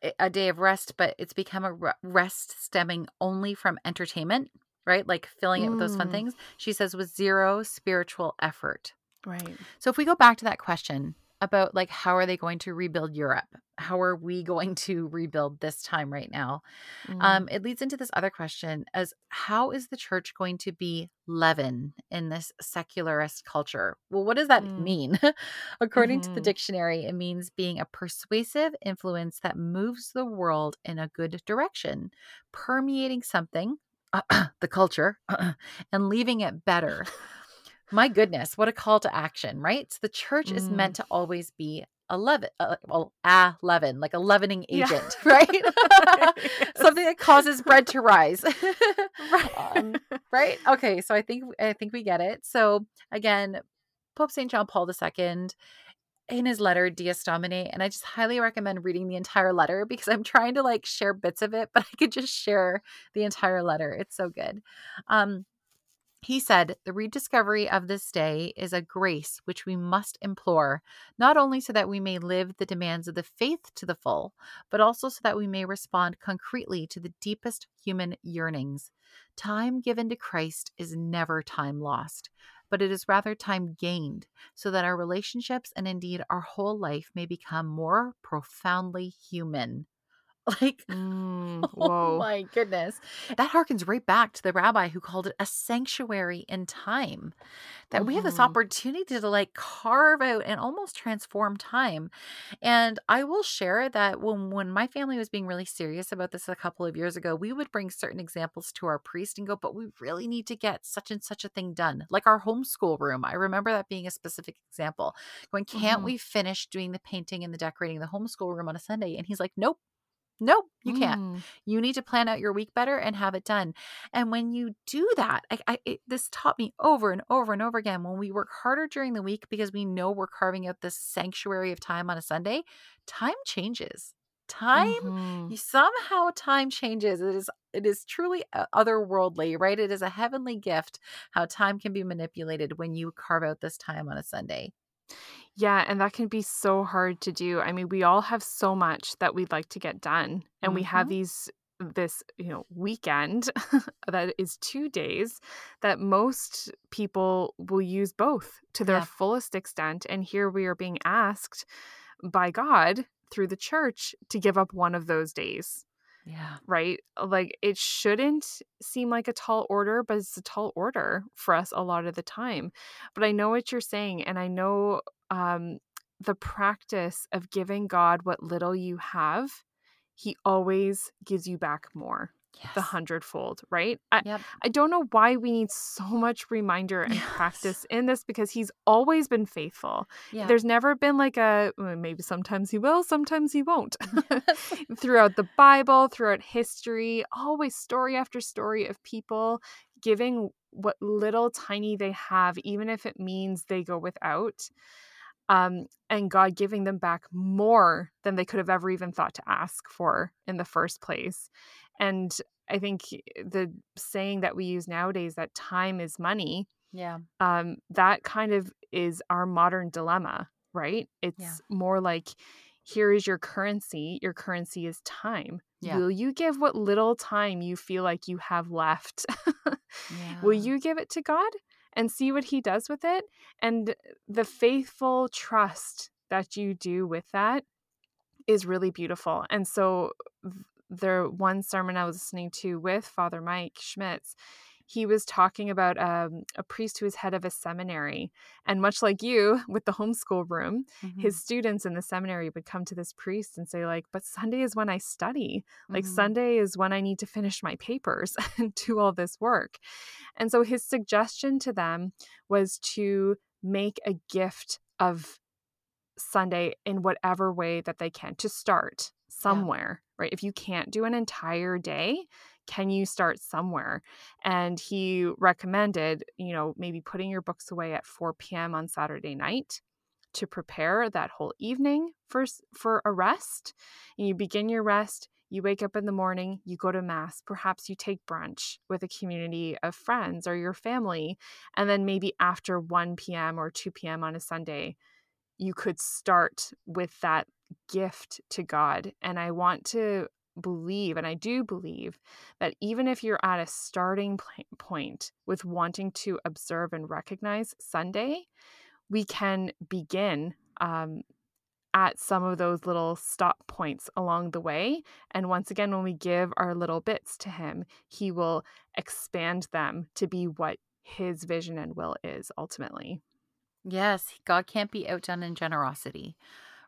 a- a day of rest, but it's become a rest stemming only from entertainment, right? Like filling it with those fun Mm. things. She says with zero spiritual effort. Right. So if we go back to that question about like how are they going to rebuild Europe? How are we going to rebuild this time right now? Mm. Um, it leads into this other question as how is the church going to be leaven in this secularist culture? Well, what does that Mm. mean? According to the Mhm. dictionary, it means being a persuasive influence that moves the world in a good direction, permeating something, the culture, and leaving it better. My goodness, what a call to action, right? So the church is Mm. meant to always be a leaven, uh, well, a leaven, like a leavening Yeah. agent, right? Something that causes bread to rise. right. um, right? Okay, so I think I think we get it. So again, Pope St. John Paul II in his letter Dies Domini, and I just highly recommend reading the entire letter because I'm trying to like share bits of it, but I could just share the entire letter. It's so good. Um he said, The rediscovery of this day is a grace which we must implore, not only so that we may live the demands of the faith to the full, but also so that we may respond concretely to the deepest human yearnings. Time given to Christ is never time lost, but it is rather time gained, so that our relationships and indeed our whole life may become more profoundly human. Like, Mm, Oh my goodness. That harkens right back to the rabbi who called it a sanctuary in time. That we have this Mhm. opportunity to like carve out and almost transform time. And I will share that when when my family was being really serious about this a couple of years ago, we would bring certain examples to our priest and go, but we really need to get such and such a thing done. Like our homeschool room. I remember that being a specific example. Going, can't Mhm. we finish doing the painting and the decorating the homeschool room on a Sunday? And he's like, Nope. Nope, you can't. Mm. you need to plan out your week better and have it done. And when you do that I, I it, this taught me over and over and over again when we work harder during the week because we know we're carving out this sanctuary of time on a sunday time changes. Time Mhm. you- somehow time changes. It is it is truly otherworldly right? It is a heavenly gift how time can be manipulated when you carve out this time on a sunday Yeah, and that can be so hard to do. I mean, we all have so much that we'd like to get done, and we have Mhm. these this, you know, weekend that is 2 days that most people will use both to their Yeah. fullest extent, and here we are being asked by God through the church to give up one of those days. yeah right? Like it shouldn't seem like a tall order, but it's a tall order for us a lot of the time. But I know what you're saying, and I know um, the practice of giving God what little you have, He always gives you back more, yes. the hundredfold, right? I, yep I don't know why we need so much reminder and Yes. practice in this because He's always been faithful. yeah There's never been like a well, maybe sometimes He will, sometimes He won't. throughout the Bible, throughout history, always story after story of people giving what little tiny they have, even if it means they go without, um, and God giving them back more than they could have ever even thought to ask for in the first place. And I think the saying that we use nowadays that time is money, yeah um, that kind of is our modern dilemma, right? It's more like here is your currency. Your currency is time. Yeah. Will you give what little time you feel like you have left? Will you give it to God and see what He does with it? And the faithful trust that you do with that is really beautiful. And so, the one sermon I was listening to with Father Mike Schmitz, he was talking about um, a priest who was head of a seminary. And much like you with the homeschool room, mm-hmm. his students in the seminary would come to this priest and say, like, but Sunday is when I study. Like, mm-hmm. Sunday is when I need to finish my papers and do all this work. And so his suggestion to them was to make a gift of Sunday in whatever way that they can to start somewhere, yeah. right? If you can't do an entire day, can you start somewhere? And he recommended, you know, maybe putting your books away at 4 p.m. on Saturday night to prepare that whole evening for for a rest. And you begin your rest, you wake up in the morning, you go to mass, perhaps you take brunch with a community of friends or your family, and then maybe after 1 p.m. or 2 p.m. on a Sunday, you could start with that gift to God. And I want to believe, and I do believe, that even if you're at a starting point with wanting to observe and recognize Sunday, we can begin um, at some of those little stop points along the way. And once again, when we give our little bits to Him, He will expand them to be what His vision and will is ultimately. Yes, God can't be outdone in generosity,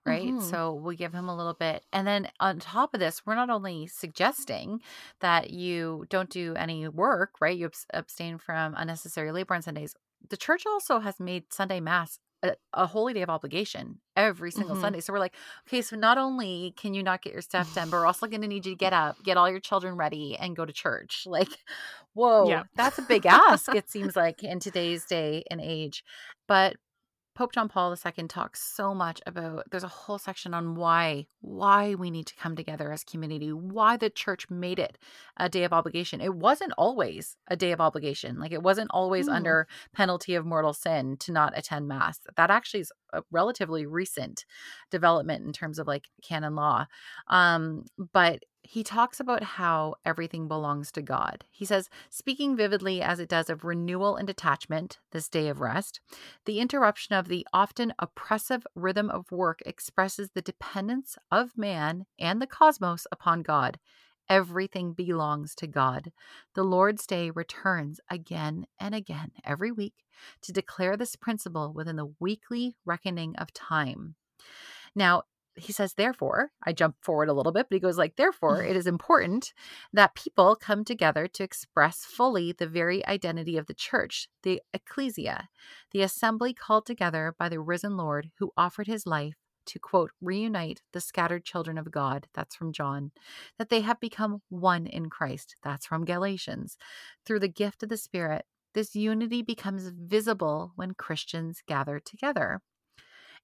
right? Mm-hmm. So we give him a little bit. And then on top of this, we're not only suggesting that you don't do any work, right? You abstain from unnecessary labor on Sundays. The church also has made Sunday Mass a, a holy day of obligation every single mm-hmm. Sunday. So we're like, okay, so not only can you not get your stuff done, but we're also going to need you to get up, get all your children ready, and go to church. Like, whoa, yeah. that's a big ask, it seems like, in today's day and age. But Pope John Paul II talks so much about there's a whole section on why why we need to come together as community, why the church made it a day of obligation. It wasn't always a day of obligation. Like it wasn't always mm. under penalty of mortal sin to not attend mass. That actually is a relatively recent development in terms of like canon law. Um but he talks about how everything belongs to God. He says, speaking vividly as it does of renewal and detachment, this day of rest, the interruption of the often oppressive rhythm of work expresses the dependence of man and the cosmos upon God. Everything belongs to God. The Lord's Day returns again and again every week to declare this principle within the weekly reckoning of time. Now, he says therefore i jump forward a little bit but he goes like therefore mm-hmm. it is important that people come together to express fully the very identity of the church the ecclesia the assembly called together by the risen lord who offered his life to quote reunite the scattered children of god that's from john that they have become one in christ that's from galatians through the gift of the spirit this unity becomes visible when christians gather together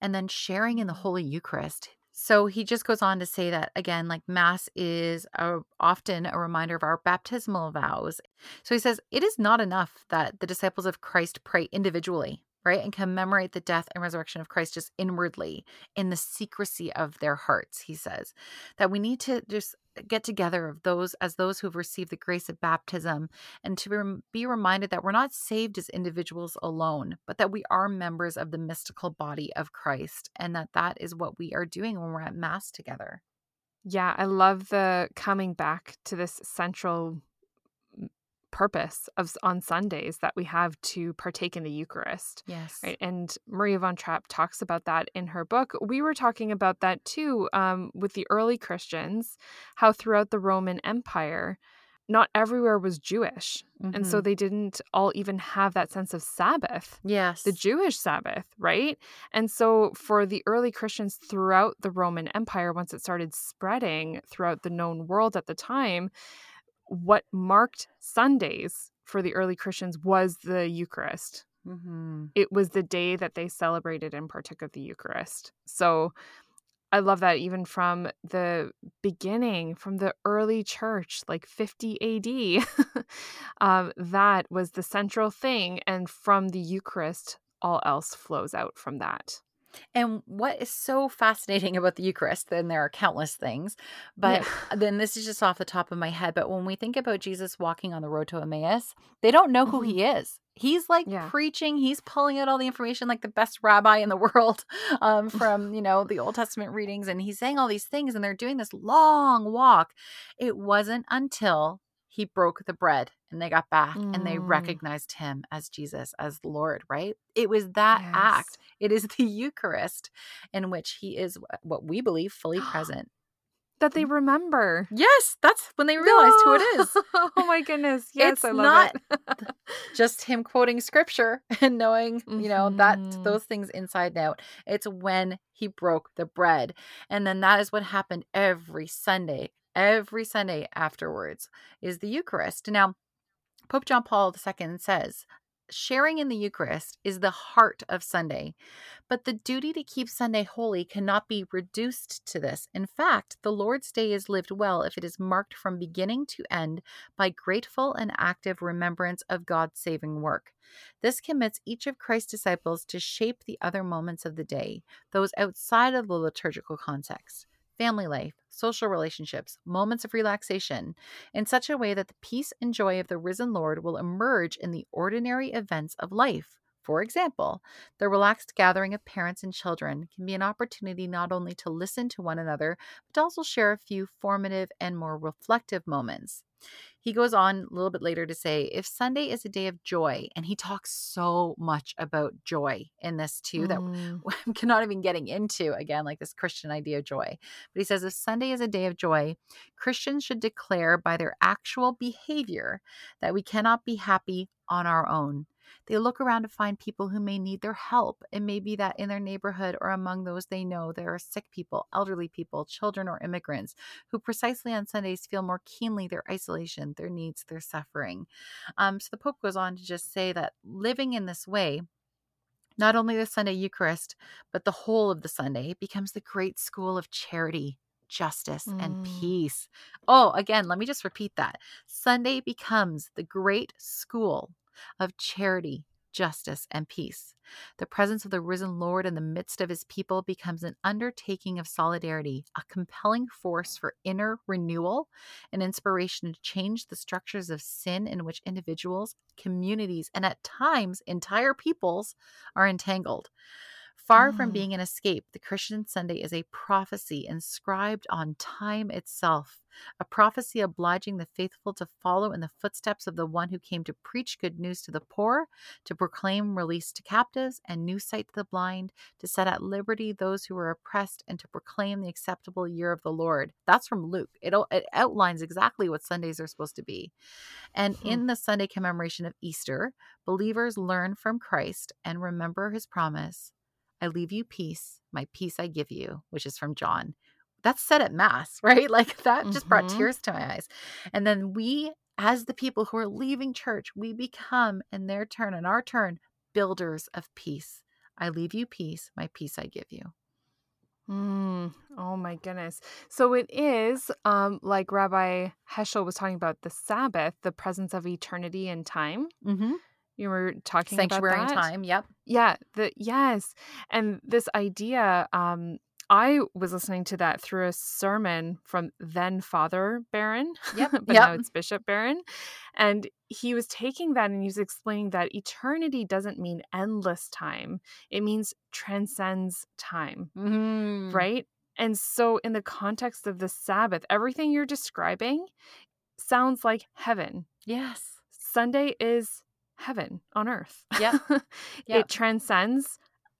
and then sharing in the mm. Holy Eucharist. So he just goes on to say that again, like Mass is a, often a reminder of our baptismal vows. So he says it is not enough that the disciples of Christ pray individually, right? And commemorate the death and resurrection of Christ just inwardly in the secrecy of their hearts, he says. That we need to just get together of those as those who have received the grace of baptism and to be reminded that we're not saved as individuals alone but that we are members of the mystical body of Christ and that that is what we are doing when we're at mass together. Yeah, I love the coming back to this central purpose of on Sundays that we have to partake in the Eucharist. Yes. Right. And Maria von Trapp talks about that in her book. We were talking about that too um, with the early Christians, how throughout the Roman Empire, not everywhere was Jewish. Mm-hmm. And so mm-hmm. they didn't all even have that sense of Sabbath. Yes. The Jewish Sabbath, right? And so for the early Christians throughout the Roman Empire, once it started spreading throughout the known world at the time, what marked Sundays for the early Christians was the Eucharist. Mm-hmm. It was the day that they celebrated and partook of the Eucharist. So I love that even from the beginning, from the early church, like 50 AD, um, that was the central thing. And from the Eucharist, all else flows out from that. And what is so fascinating about the Eucharist, then there are countless things, but yeah. then this is just off the top of my head. But when we think about Jesus walking on the road to Emmaus, they don't know who mm-hmm. he is. He's like yeah. preaching, he's pulling out all the information like the best rabbi in the world um, from, you know, the Old Testament readings. And he's saying all these things, and they're doing this long walk. It wasn't until he broke the bread and they got back and they Mm. recognized him as Jesus, as Lord, right? It was that Yes. act. It is the Eucharist in which he is what we believe fully present. That they remember. Yes, that's when they realized who it is. oh my goodness. Yes, It's I love it. Just him quoting scripture and knowing, you know, that Mhm. those things inside and out. It's when he broke the bread. And then that is what happened every Sunday. Every Sunday afterwards is the Eucharist. Now, Pope John Paul II says, sharing in the Eucharist is the heart of Sunday, but the duty to keep Sunday holy cannot be reduced to this. In fact, the Lord's Day is lived well if it is marked from beginning to end by grateful and active remembrance of God's saving work. This commits each of Christ's disciples to shape the other moments of the day, those outside of the liturgical context family life, social relationships, moments of relaxation, in such a way that the peace and joy of the risen Lord will emerge in the ordinary events of life. For example, the relaxed gathering of parents and children can be an opportunity not only to listen to one another, but to also share a few formative and more reflective moments. He goes on a little bit later to say if Sunday is a day of joy, and he talks so much about joy in this too that Mm. I'm not even getting into again, like this Christian idea of joy. But he says if Sunday is a day of joy, Christians should declare by their actual behavior that we cannot be happy on our own. They look around to find people who may need their help. It may be that in their neighborhood or among those they know, there are sick people, elderly people, children, or immigrants who precisely on Sundays feel more keenly their isolation, their needs, their suffering. Um, so the Pope goes on to just say that living in this way, not only the Sunday Eucharist, but the whole of the Sunday becomes the great school of charity, justice, and Mm. peace. Oh, again, let me just repeat that. Sunday becomes the great school of charity, justice, and peace. The presence of the risen Lord in the midst of his people becomes an undertaking of solidarity, a compelling force for inner renewal, an inspiration to change the structures of sin in which individuals, communities, and at times entire peoples are entangled. Far from Mm. being an escape, the Christian Sunday is a prophecy inscribed on time itself, a prophecy obliging the faithful to follow in the footsteps of the one who came to preach good news to the poor, to proclaim release to captives and new sight to the blind, to set at liberty those who were oppressed, and to proclaim the acceptable year of the Lord. That's from Luke. It, it outlines exactly what Sundays are supposed to be. And Hmm. in the Sunday commemoration of Easter, believers learn from Christ and remember his promise I leave you peace, my peace I give you, which is from John. That's said at Mass, right? Like that just brought Mhm. tears to my eyes. And then we, as the people who are leaving church, we become, in their turn, in our turn, builders of peace. I leave you peace, my peace I give you. Mm, oh my goodness. So it is um like Rabbi Heschel was talking about the Sabbath, the presence of eternity and time. Mm-hmm. You were talking Sanctuary about that? time. Yep. Yeah, the yes. And this idea um I was listening to that through a sermon from then Father Barron, Yep, but yep. now it's Bishop Barron. And he was taking that and he was explaining that eternity doesn't mean endless time. It means transcends time Mm-hmm. right? And so, in the context of the Sabbath, everything you're describing sounds like heaven. Yes. Sunday is heaven on earth. Yeah. Yep. It transcends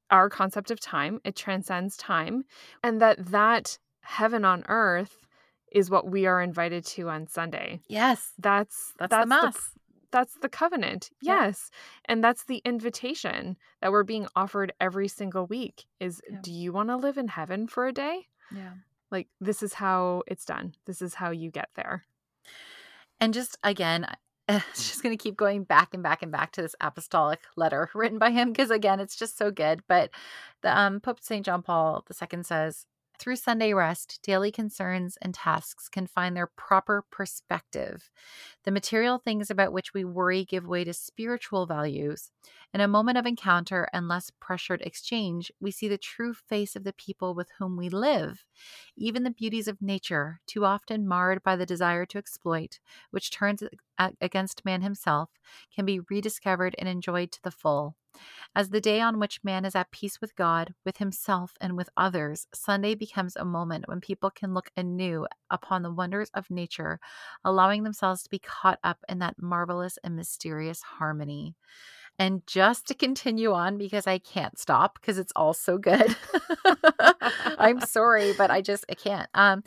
our concept of time, it transcends time, and that that heaven on earth is what we are invited to on Sunday. Yes. That's That's, the Mass. that's the covenant. Yeah. Yes. And that's the invitation that we're being offered every single week is Yeah. do you want to live in heaven for a day? yeah. like this is how it's done this is how you get there And just again, it's just going to keep going back and back and back to this apostolic letter written by him because again, it's just so good. But the um, Pope St. John Paul II says, through Sunday rest, daily concerns and tasks can find their proper perspective. The material things about which we worry give way to spiritual values. In a moment of encounter and less pressured exchange, we see the true face of the people with whom we live. Even the beauties of nature, too often marred by the desire to exploit, which turns against man himself, can be rediscovered and enjoyed to the full. As the day on which man is at peace with God, with himself, and with others, Sunday becomes a moment when people can look anew upon the wonders of nature, allowing themselves to be caught up in that marvelous and mysterious harmony. And just to continue on, because I can't stop because it's all so good. I'm sorry, but I just I can't. Um,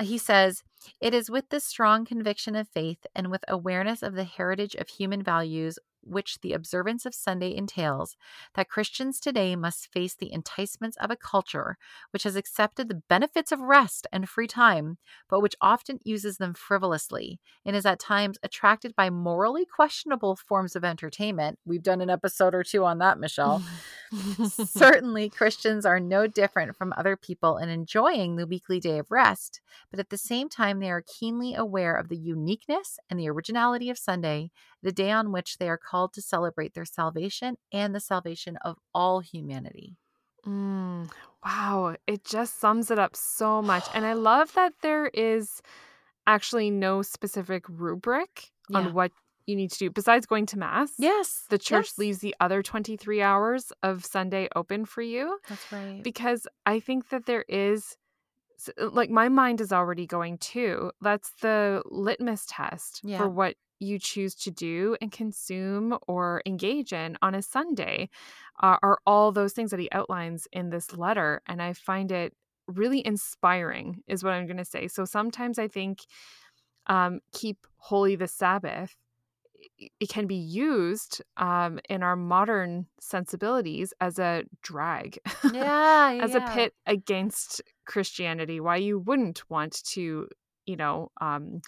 he says, it is with this strong conviction of faith and with awareness of the heritage of human values which the observance of Sunday entails, that Christians today must face the enticements of a culture which has accepted the benefits of rest and free time, but which often uses them frivolously and is at times attracted by morally questionable forms of entertainment. We've done an episode or two on that, Michelle. Certainly, Christians are no different from other people in enjoying the weekly day of rest, but at the same time, they are keenly aware of the uniqueness and the originality of Sunday, the day on which they are called to celebrate their salvation and the salvation of all humanity. Mm, wow, it just sums it up so much. And I love that there is actually no specific rubric Yeah. on what you need to do besides going to mass. Yes. The church yes. leaves the other 23 hours of Sunday open for you That's right. because I think that there is like my mind is already going too. That's the litmus test Yeah. for what you choose to do and consume or engage in on a Sunday uh, are all those things that he outlines in this letter. And I find it really inspiring, is what I'm going to say. So sometimes I think um, keep holy the Sabbath. It can be used um, in our modern sensibilities as a drag. yeah. as a pit against Christianity, why you wouldn't want to, you know, um,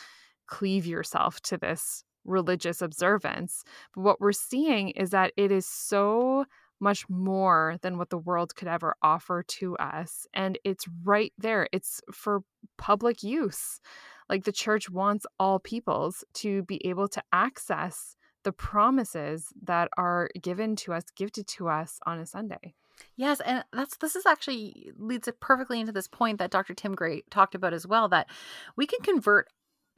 cleave yourself to this religious observance. But what we're seeing is that it is so much more than what the world could ever offer to us. And it's right there, it's for public use. Like the church wants all peoples to be able to access the promises that are given to us, gifted to us on a Sunday. Yes, and that's this is actually leads it perfectly into this point that Dr. Tim Gray talked about as well that we can convert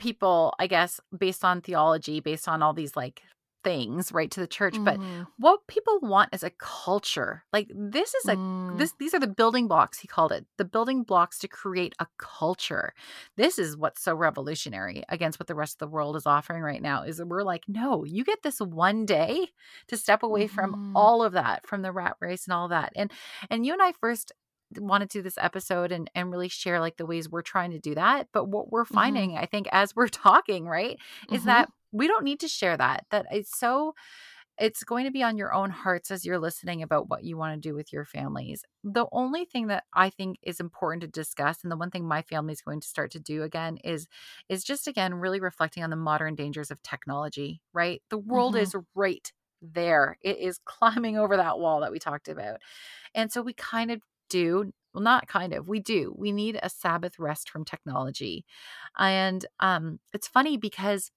people, I guess, based on theology, based on all these like things, right, to the church, but Mhm. what people want is a culture. Like this is a Mm. this these are the building blocks he called it. The building blocks to create a culture. This is what's so revolutionary against what the rest of the world is offering right now is that we're like, no, you get this one day to step away from Mhm. all of that, from the rat race and all that. And and you and I first wanted to do this episode and and really share like the ways we're trying to do that. But what we're Mhm. finding, I think, as we're talking, right, is Mhm. that we don't need to share that. That it's so it's going to be on your own hearts as you're listening about what you want to do with your families. The only thing that I think is important to discuss and the one thing my family is going to start to do again is is just again really reflecting on the modern dangers of technology, right? The world Mhm. is right there. It is climbing over that wall that we talked about. And so we kind of do well not kind of we do we need a sabbath rest from technology. And um it's funny because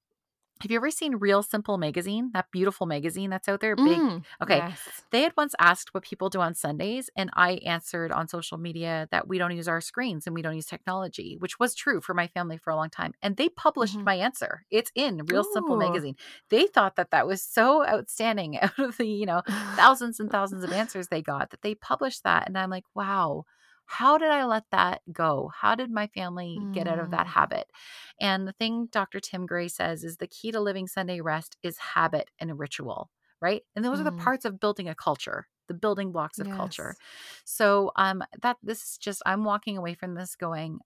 have you ever seen real simple magazine that beautiful magazine that's out there big Mm, okay yes. they had once asked what people do on sundays and i answered on social media that we don't use our screens and we don't use technology which was true for my family for a long time and they published Mhm. my answer it's in real simple magazine they thought that that was so outstanding out of the you know thousands and thousands of answers they got that they published that and i'm like wow how did i let that go how did my family get out of that Mm. habit and the thing dr tim gray says is the key to living sunday rest is habit and ritual right and those are the Mm. parts of building a culture the building blocks of culture Yes. so um that this is just i'm walking away from this going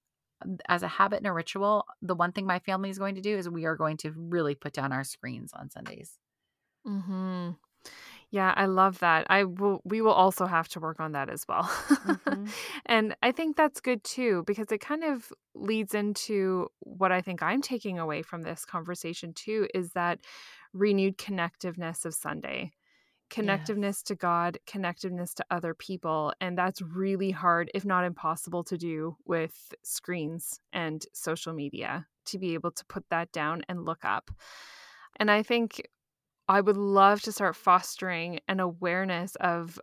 um, as a habit and a ritual the one thing my family is going to do is we are going to really put down our screens on sundays hmm Yeah, I love that. I will. We will also have to work on that as well. Mhm. and I think that's good too because it kind of leads into what I think I'm taking away from this conversation too is that renewed connectiveness of Sunday. Connectiveness to God, connectiveness to other people. And that's really hard, if not impossible, to do with screens and social media to be able to put that down and look up. And I think I would love to start fostering an awareness of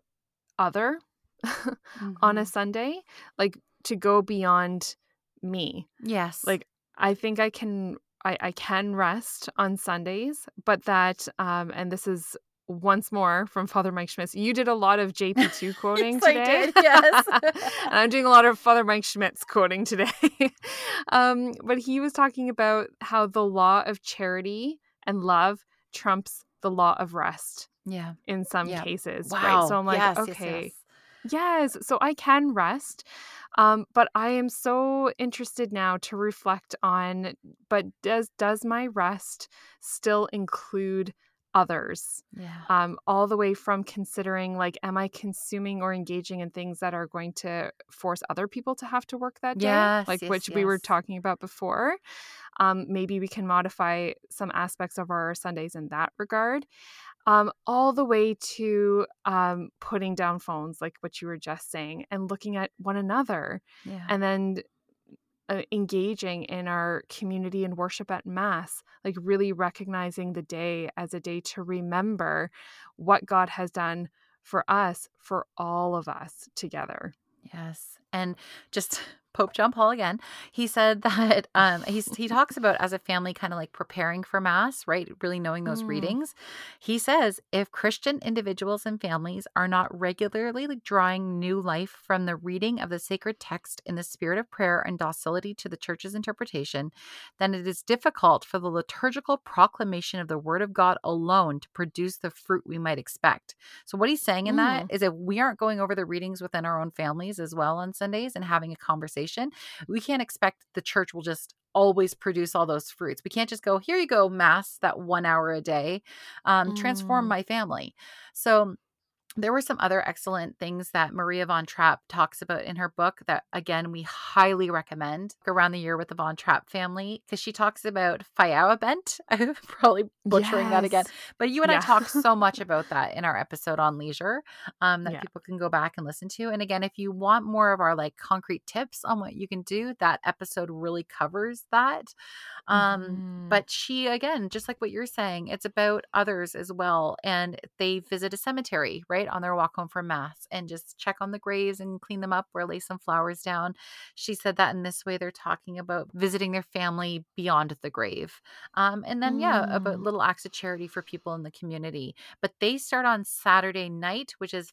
other on a Mhm. Sunday, like to go beyond me. yes Like I think I can I, I can rest on Sundays, but that um and this is once more from Father Mike Schmitz. You did a lot of JP2 quoting yes, today. I did, yes. and I'm doing a lot of Father Mike Schmitz quoting today. um, but he was talking about how the law of charity and love trumps the law of rest. Yeah. In some Yeah. cases. Wow. Right. So I'm like, Yes, yes, okay. yes. Yes, so I can rest. Um, but I am so interested now to reflect on but does does my rest still include others? Yeah. Um, all the way from considering like am I consuming or engaging in things that are going to force other people to have to work that day? Yes, like yes, which we were talking about before. Um, maybe we can modify some aspects of our Sundays in that regard um, all the way to um, putting down phones, like what you were just saying, and looking at one another, Yeah. and then uh, engaging in our community and worship at Mass, like really recognizing the day as a day to remember what God has done for us, for all of us together. Yes. And just Pope John Paul again, he said that um, he's, he talks about as a family kind of like preparing for Mass, right? Really knowing those Mm. readings. He says if Christian individuals and families are not regularly drawing new life from the reading of the sacred text in the spirit of prayer and docility to the church's interpretation, then it is difficult for the liturgical proclamation of the word of God alone to produce the fruit we might expect. So, what he's saying in that is if we aren't going over the readings within our own families as well on Sundays and having a conversation, we can't expect the church will just always produce all those fruits. We can't just go, here you go, Mass, that one hour a day, um, transform Mm. my family. So, there were some other excellent things that Maria von Trapp talks about in her book that, again, we highly recommend around the year with the von Trapp family because she talks about Feierabend. I'm probably butchering that again. But you and I Yeah. talked so much about that in our episode on leisure um, that Yeah. people can go back and listen to. And again, if you want more of our like concrete tips on what you can do, that episode really covers that. Um, Mhm. But she, again, just like what you're saying, it's about others as well. And they visit a cemetery, right, on their walk home from Mass and just check on the graves and clean them up or lay some flowers down. She said that in this way, they're talking about visiting their family beyond the grave. Um, and then, yeah, about Mm. little acts of charity for people in the community. But they start on Saturday night, which is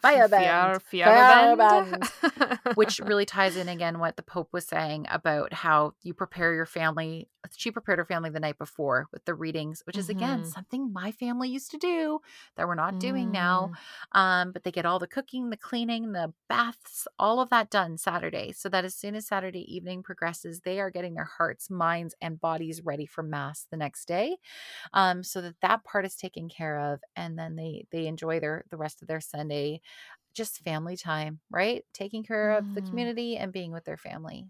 Fi- Feierbend. Feierbend. Feierbend. which really ties in again what the Pope was saying about how you prepare your family. She prepared her family the night before with the readings, which is again Mhm. something my family used to do that we're not doing now. Um, but they get all the cooking, the cleaning, the baths, all of that done Saturday. So that as soon as Saturday evening progresses, they are getting their hearts, minds, and bodies ready for Mass the next day. Um, so that that part is taken care of, and then they they enjoy their the rest of their Sunday, just family time, right? Taking care of the Mm. community and being with their family.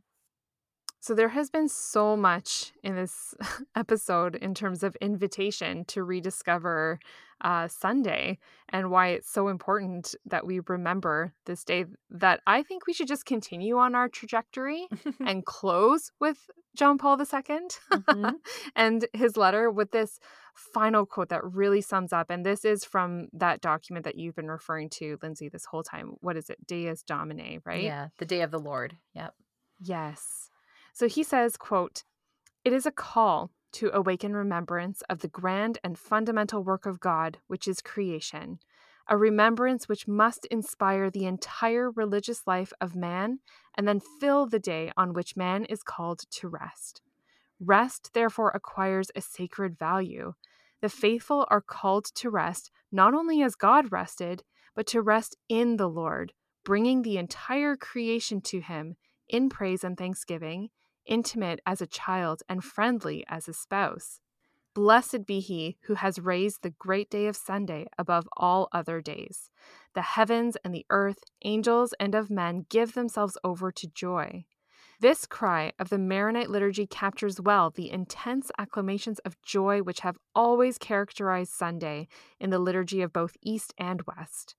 So there has been so much in this episode in terms of invitation to rediscover uh, Sunday and why it's so important that we remember this day. That I think we should just continue on our trajectory and close with John Paul II Mhm. and his letter with this final quote that really sums up. And this is from that document that you've been referring to, Lindsay, this whole time. What is it? Dies Domini, right? Yeah, the day of the Lord. Yep. Yes. So he says, quote, "It is a call to awaken remembrance of the grand and fundamental work of God, which is creation, a remembrance which must inspire the entire religious life of man and then fill the day on which man is called to rest. Rest therefore acquires a sacred value. The faithful are called to rest not only as God rested, but to rest in the Lord, bringing the entire creation to him in praise and thanksgiving, intimate as a child and friendly as a spouse. Blessed be he who has raised the great day of Sunday above all other days. The heavens and the earth, angels and of men give themselves over to joy. This cry of the Maronite liturgy captures well the intense acclamations of joy which have always characterized Sunday in the liturgy of both East and West.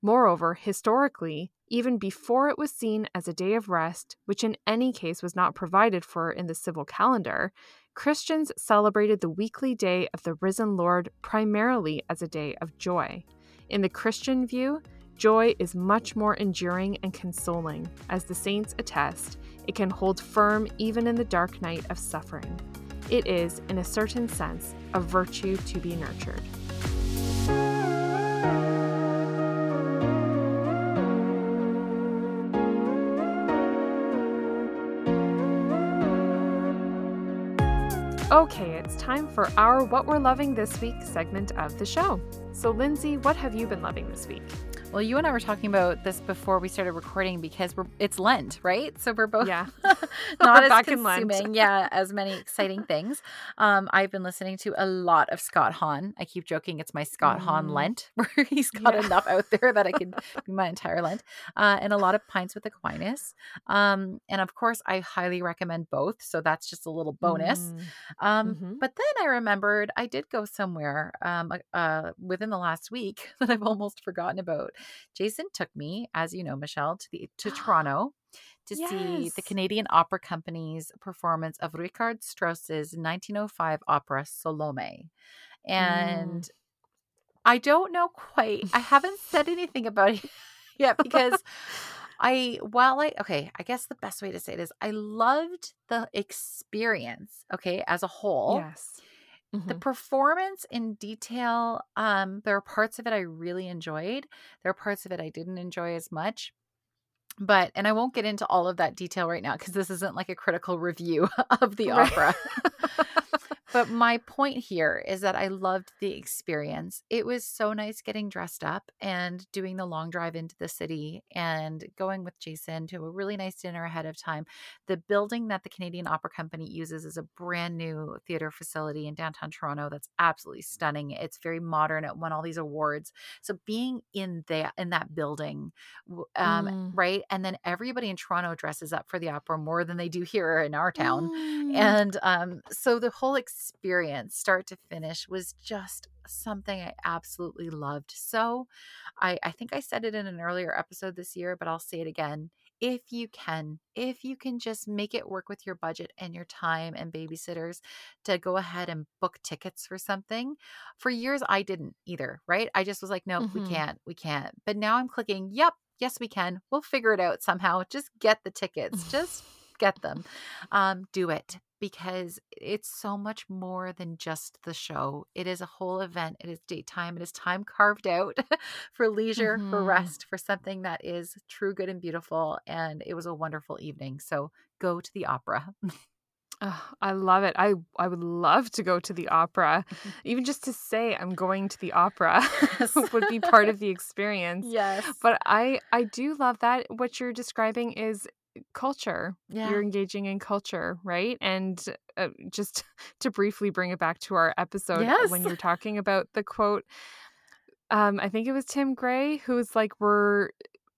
Moreover, historically, even before it was seen as a day of rest, which in any case was not provided for in the civil calendar, Christians celebrated the weekly day of the risen Lord primarily as a day of joy. In the Christian view, joy is much more enduring and consoling. As the saints attest, it can hold firm even in the dark night of suffering. It is, in a certain sense, a virtue to be nurtured. Okay, it's time for our What We're Loving This Week segment of the show. So, Lindsay, what have you been loving this week? Well, you and I were talking about this before we started recording because we're it's Lent, right? So we're both Yeah. not We're as back in Lent. consuming, yeah, as many exciting things. Um, I've been listening to a lot of Scott Hahn. I keep joking it's my Scott Hahn Mm. Lent, where he's got Yeah. enough out there that I could be my entire Lent, uh, and a lot of pints with Aquinas. Um, and of course, I highly recommend both. So that's just a little bonus. Mm. Um, Mhm. But then I remembered I did go somewhere um, uh, within the last week that I've almost forgotten about. Jason took me, as you know, Michelle, to the to Toronto to see the Canadian Opera Company's performance of Richard Strauss's 1905 opera Salome, mm. and I don't know quite. I haven't said anything about it yet because. I while I okay, I guess the best way to say it is I loved the experience, okay, as a whole. Yes. The Mhm. performance in detail, um, there are parts of it I really enjoyed. There are parts of it I didn't enjoy as much. But and I won't get into all of that detail right now because this isn't like a critical review of the Right. opera. But my point here is that I loved the experience. It was so nice getting dressed up and doing the long drive into the city and going with Jason to a really nice dinner ahead of time. The building that the Canadian Opera Company uses is a brand new theater facility in downtown Toronto that's absolutely stunning. It's very modern. It won all these awards. So being in that in that building, um, Mm. right, and then everybody in Toronto dresses up for the opera more than they do here in our town Mm. and um, so the whole experience, start to finish, was just something I absolutely loved. So I, I think I said it in an earlier episode this year, but I'll say it again. If you can, if you can just make it work with your budget and your time and babysitters to go ahead and book tickets for something. For years, I didn't either, right? I just was like, no, we Mhm. can't, we can't. But now I'm clicking, yep, yes, we can. We'll figure it out somehow. Just get the tickets, just get them um, do it because it's so much more than just the show. It is a whole event. It is daytime. It is time carved out for leisure, for Mhm. rest, for something that is true, good, and beautiful. And it was a wonderful evening. So go to the opera. Oh, I love it. I I would love to go to the opera. Even just to say I'm going to the opera Yes. would be part of the experience. yes. But I I do love that what you're describing is culture. Yeah. You're engaging in culture, right? And uh, just to briefly bring it back to our episode when you're talking about the quote um I think it was Tim Gray who was like we're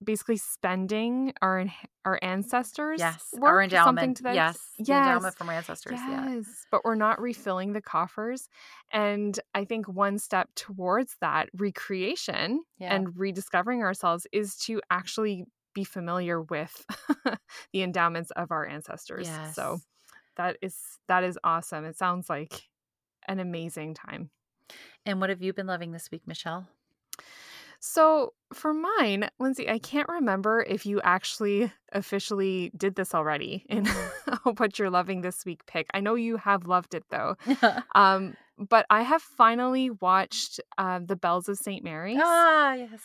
basically spending our our ancestors yes. work, Our something endowment. to that Yes. The yes endowment from our ancestors. Yeah. Yes, but we're not refilling the coffers. And I think one step towards that recreation Yeah. and rediscovering ourselves is to actually be familiar with the endowments of our ancestors. So that is that is awesome. It sounds like an amazing time. And what have you been loving this week, Michelle? So for mine, Lindsay, I can't remember if you actually officially did this already in what you're loving this week pick. I know you have loved it though. Um, but I have finally watched uh, The Bells of St. Mary's. ah, yes.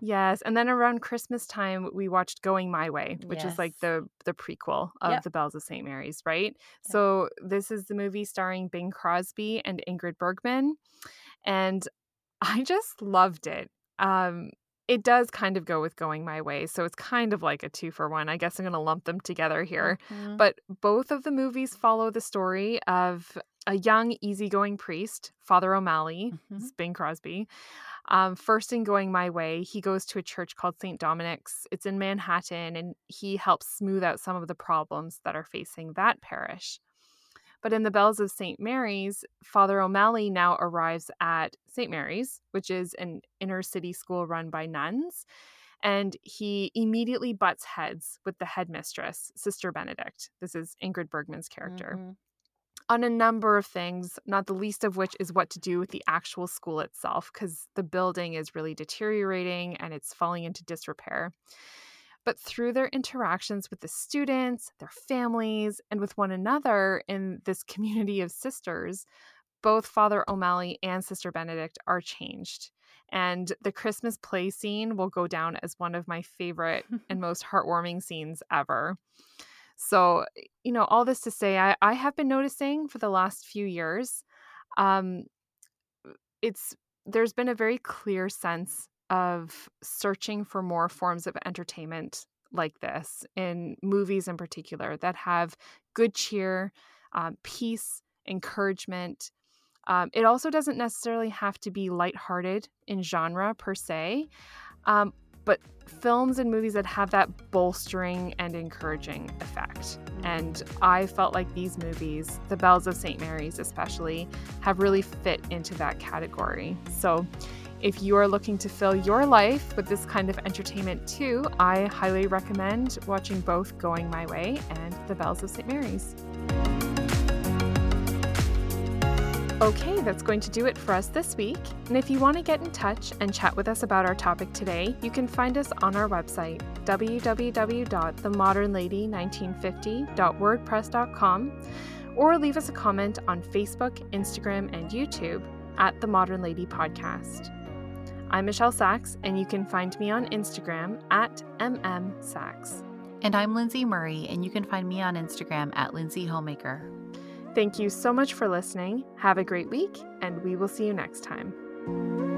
Yes, and then around Christmas time we watched Going My Way, which is like the the prequel of Yep. The Bells of St. Mary's, right? Yep. So this is the movie starring Bing Crosby and Ingrid Bergman, and I just loved it. Um, it does kind of go with Going My Way, so it's kind of like a two for one. I guess I'm going to lump them together here. Mhm. But both of the movies follow the story of a young, easygoing priest, Father O'Malley, Mhm. it's Bing Crosby. Um, first, in going my way, he goes to a church called St. Dominic's. It's in Manhattan, and he helps smooth out some of the problems that are facing that parish. But in the Bells of St. Mary's, Father O'Malley now arrives at St. Mary's, which is an inner city school run by nuns. And he immediately butts heads with the headmistress, Sister Benedict. This is Ingrid Bergman's character Mhm. On a number of things, not the least of which is what to do with the actual school itself, because the building is really deteriorating and it's falling into disrepair. but through their interactions with the students, their families, and with one another in this community of sisters, both Father O'Malley and Sister Benedict are changed. And the Christmas play scene will go down as one of my favorite and most heartwarming scenes ever. So, you know, all this to say, I, I have been noticing for the last few years, um, it's there's been a very clear sense of searching for more forms of entertainment like this in movies in particular that have good cheer, um, peace, encouragement. Um, it also doesn't necessarily have to be lighthearted in genre per se, um, but films and movies that have that bolstering and encouraging effect. Mm. And I felt like these movies, The Bells of St. Mary's especially, have really fit into that category. So if you are looking to fill your life with this kind of entertainment too, I highly recommend watching both Going My Way and The Bells of St. Mary's. Okay, that's going to do it for us this week. And if you want to get in touch and chat with us about our topic today, you can find us on our website, www.themodernlady1950.wordpress.com, or leave us a comment on Facebook, Instagram, and YouTube at The Modern Lady Podcast. I'm Michelle Sachs, and you can find me on Instagram at MMSachs. And I'm Lindsay Murray, and you can find me on Instagram at Lindsay Homemaker. Thank you so much for listening. Have a great week, and we will see you next time.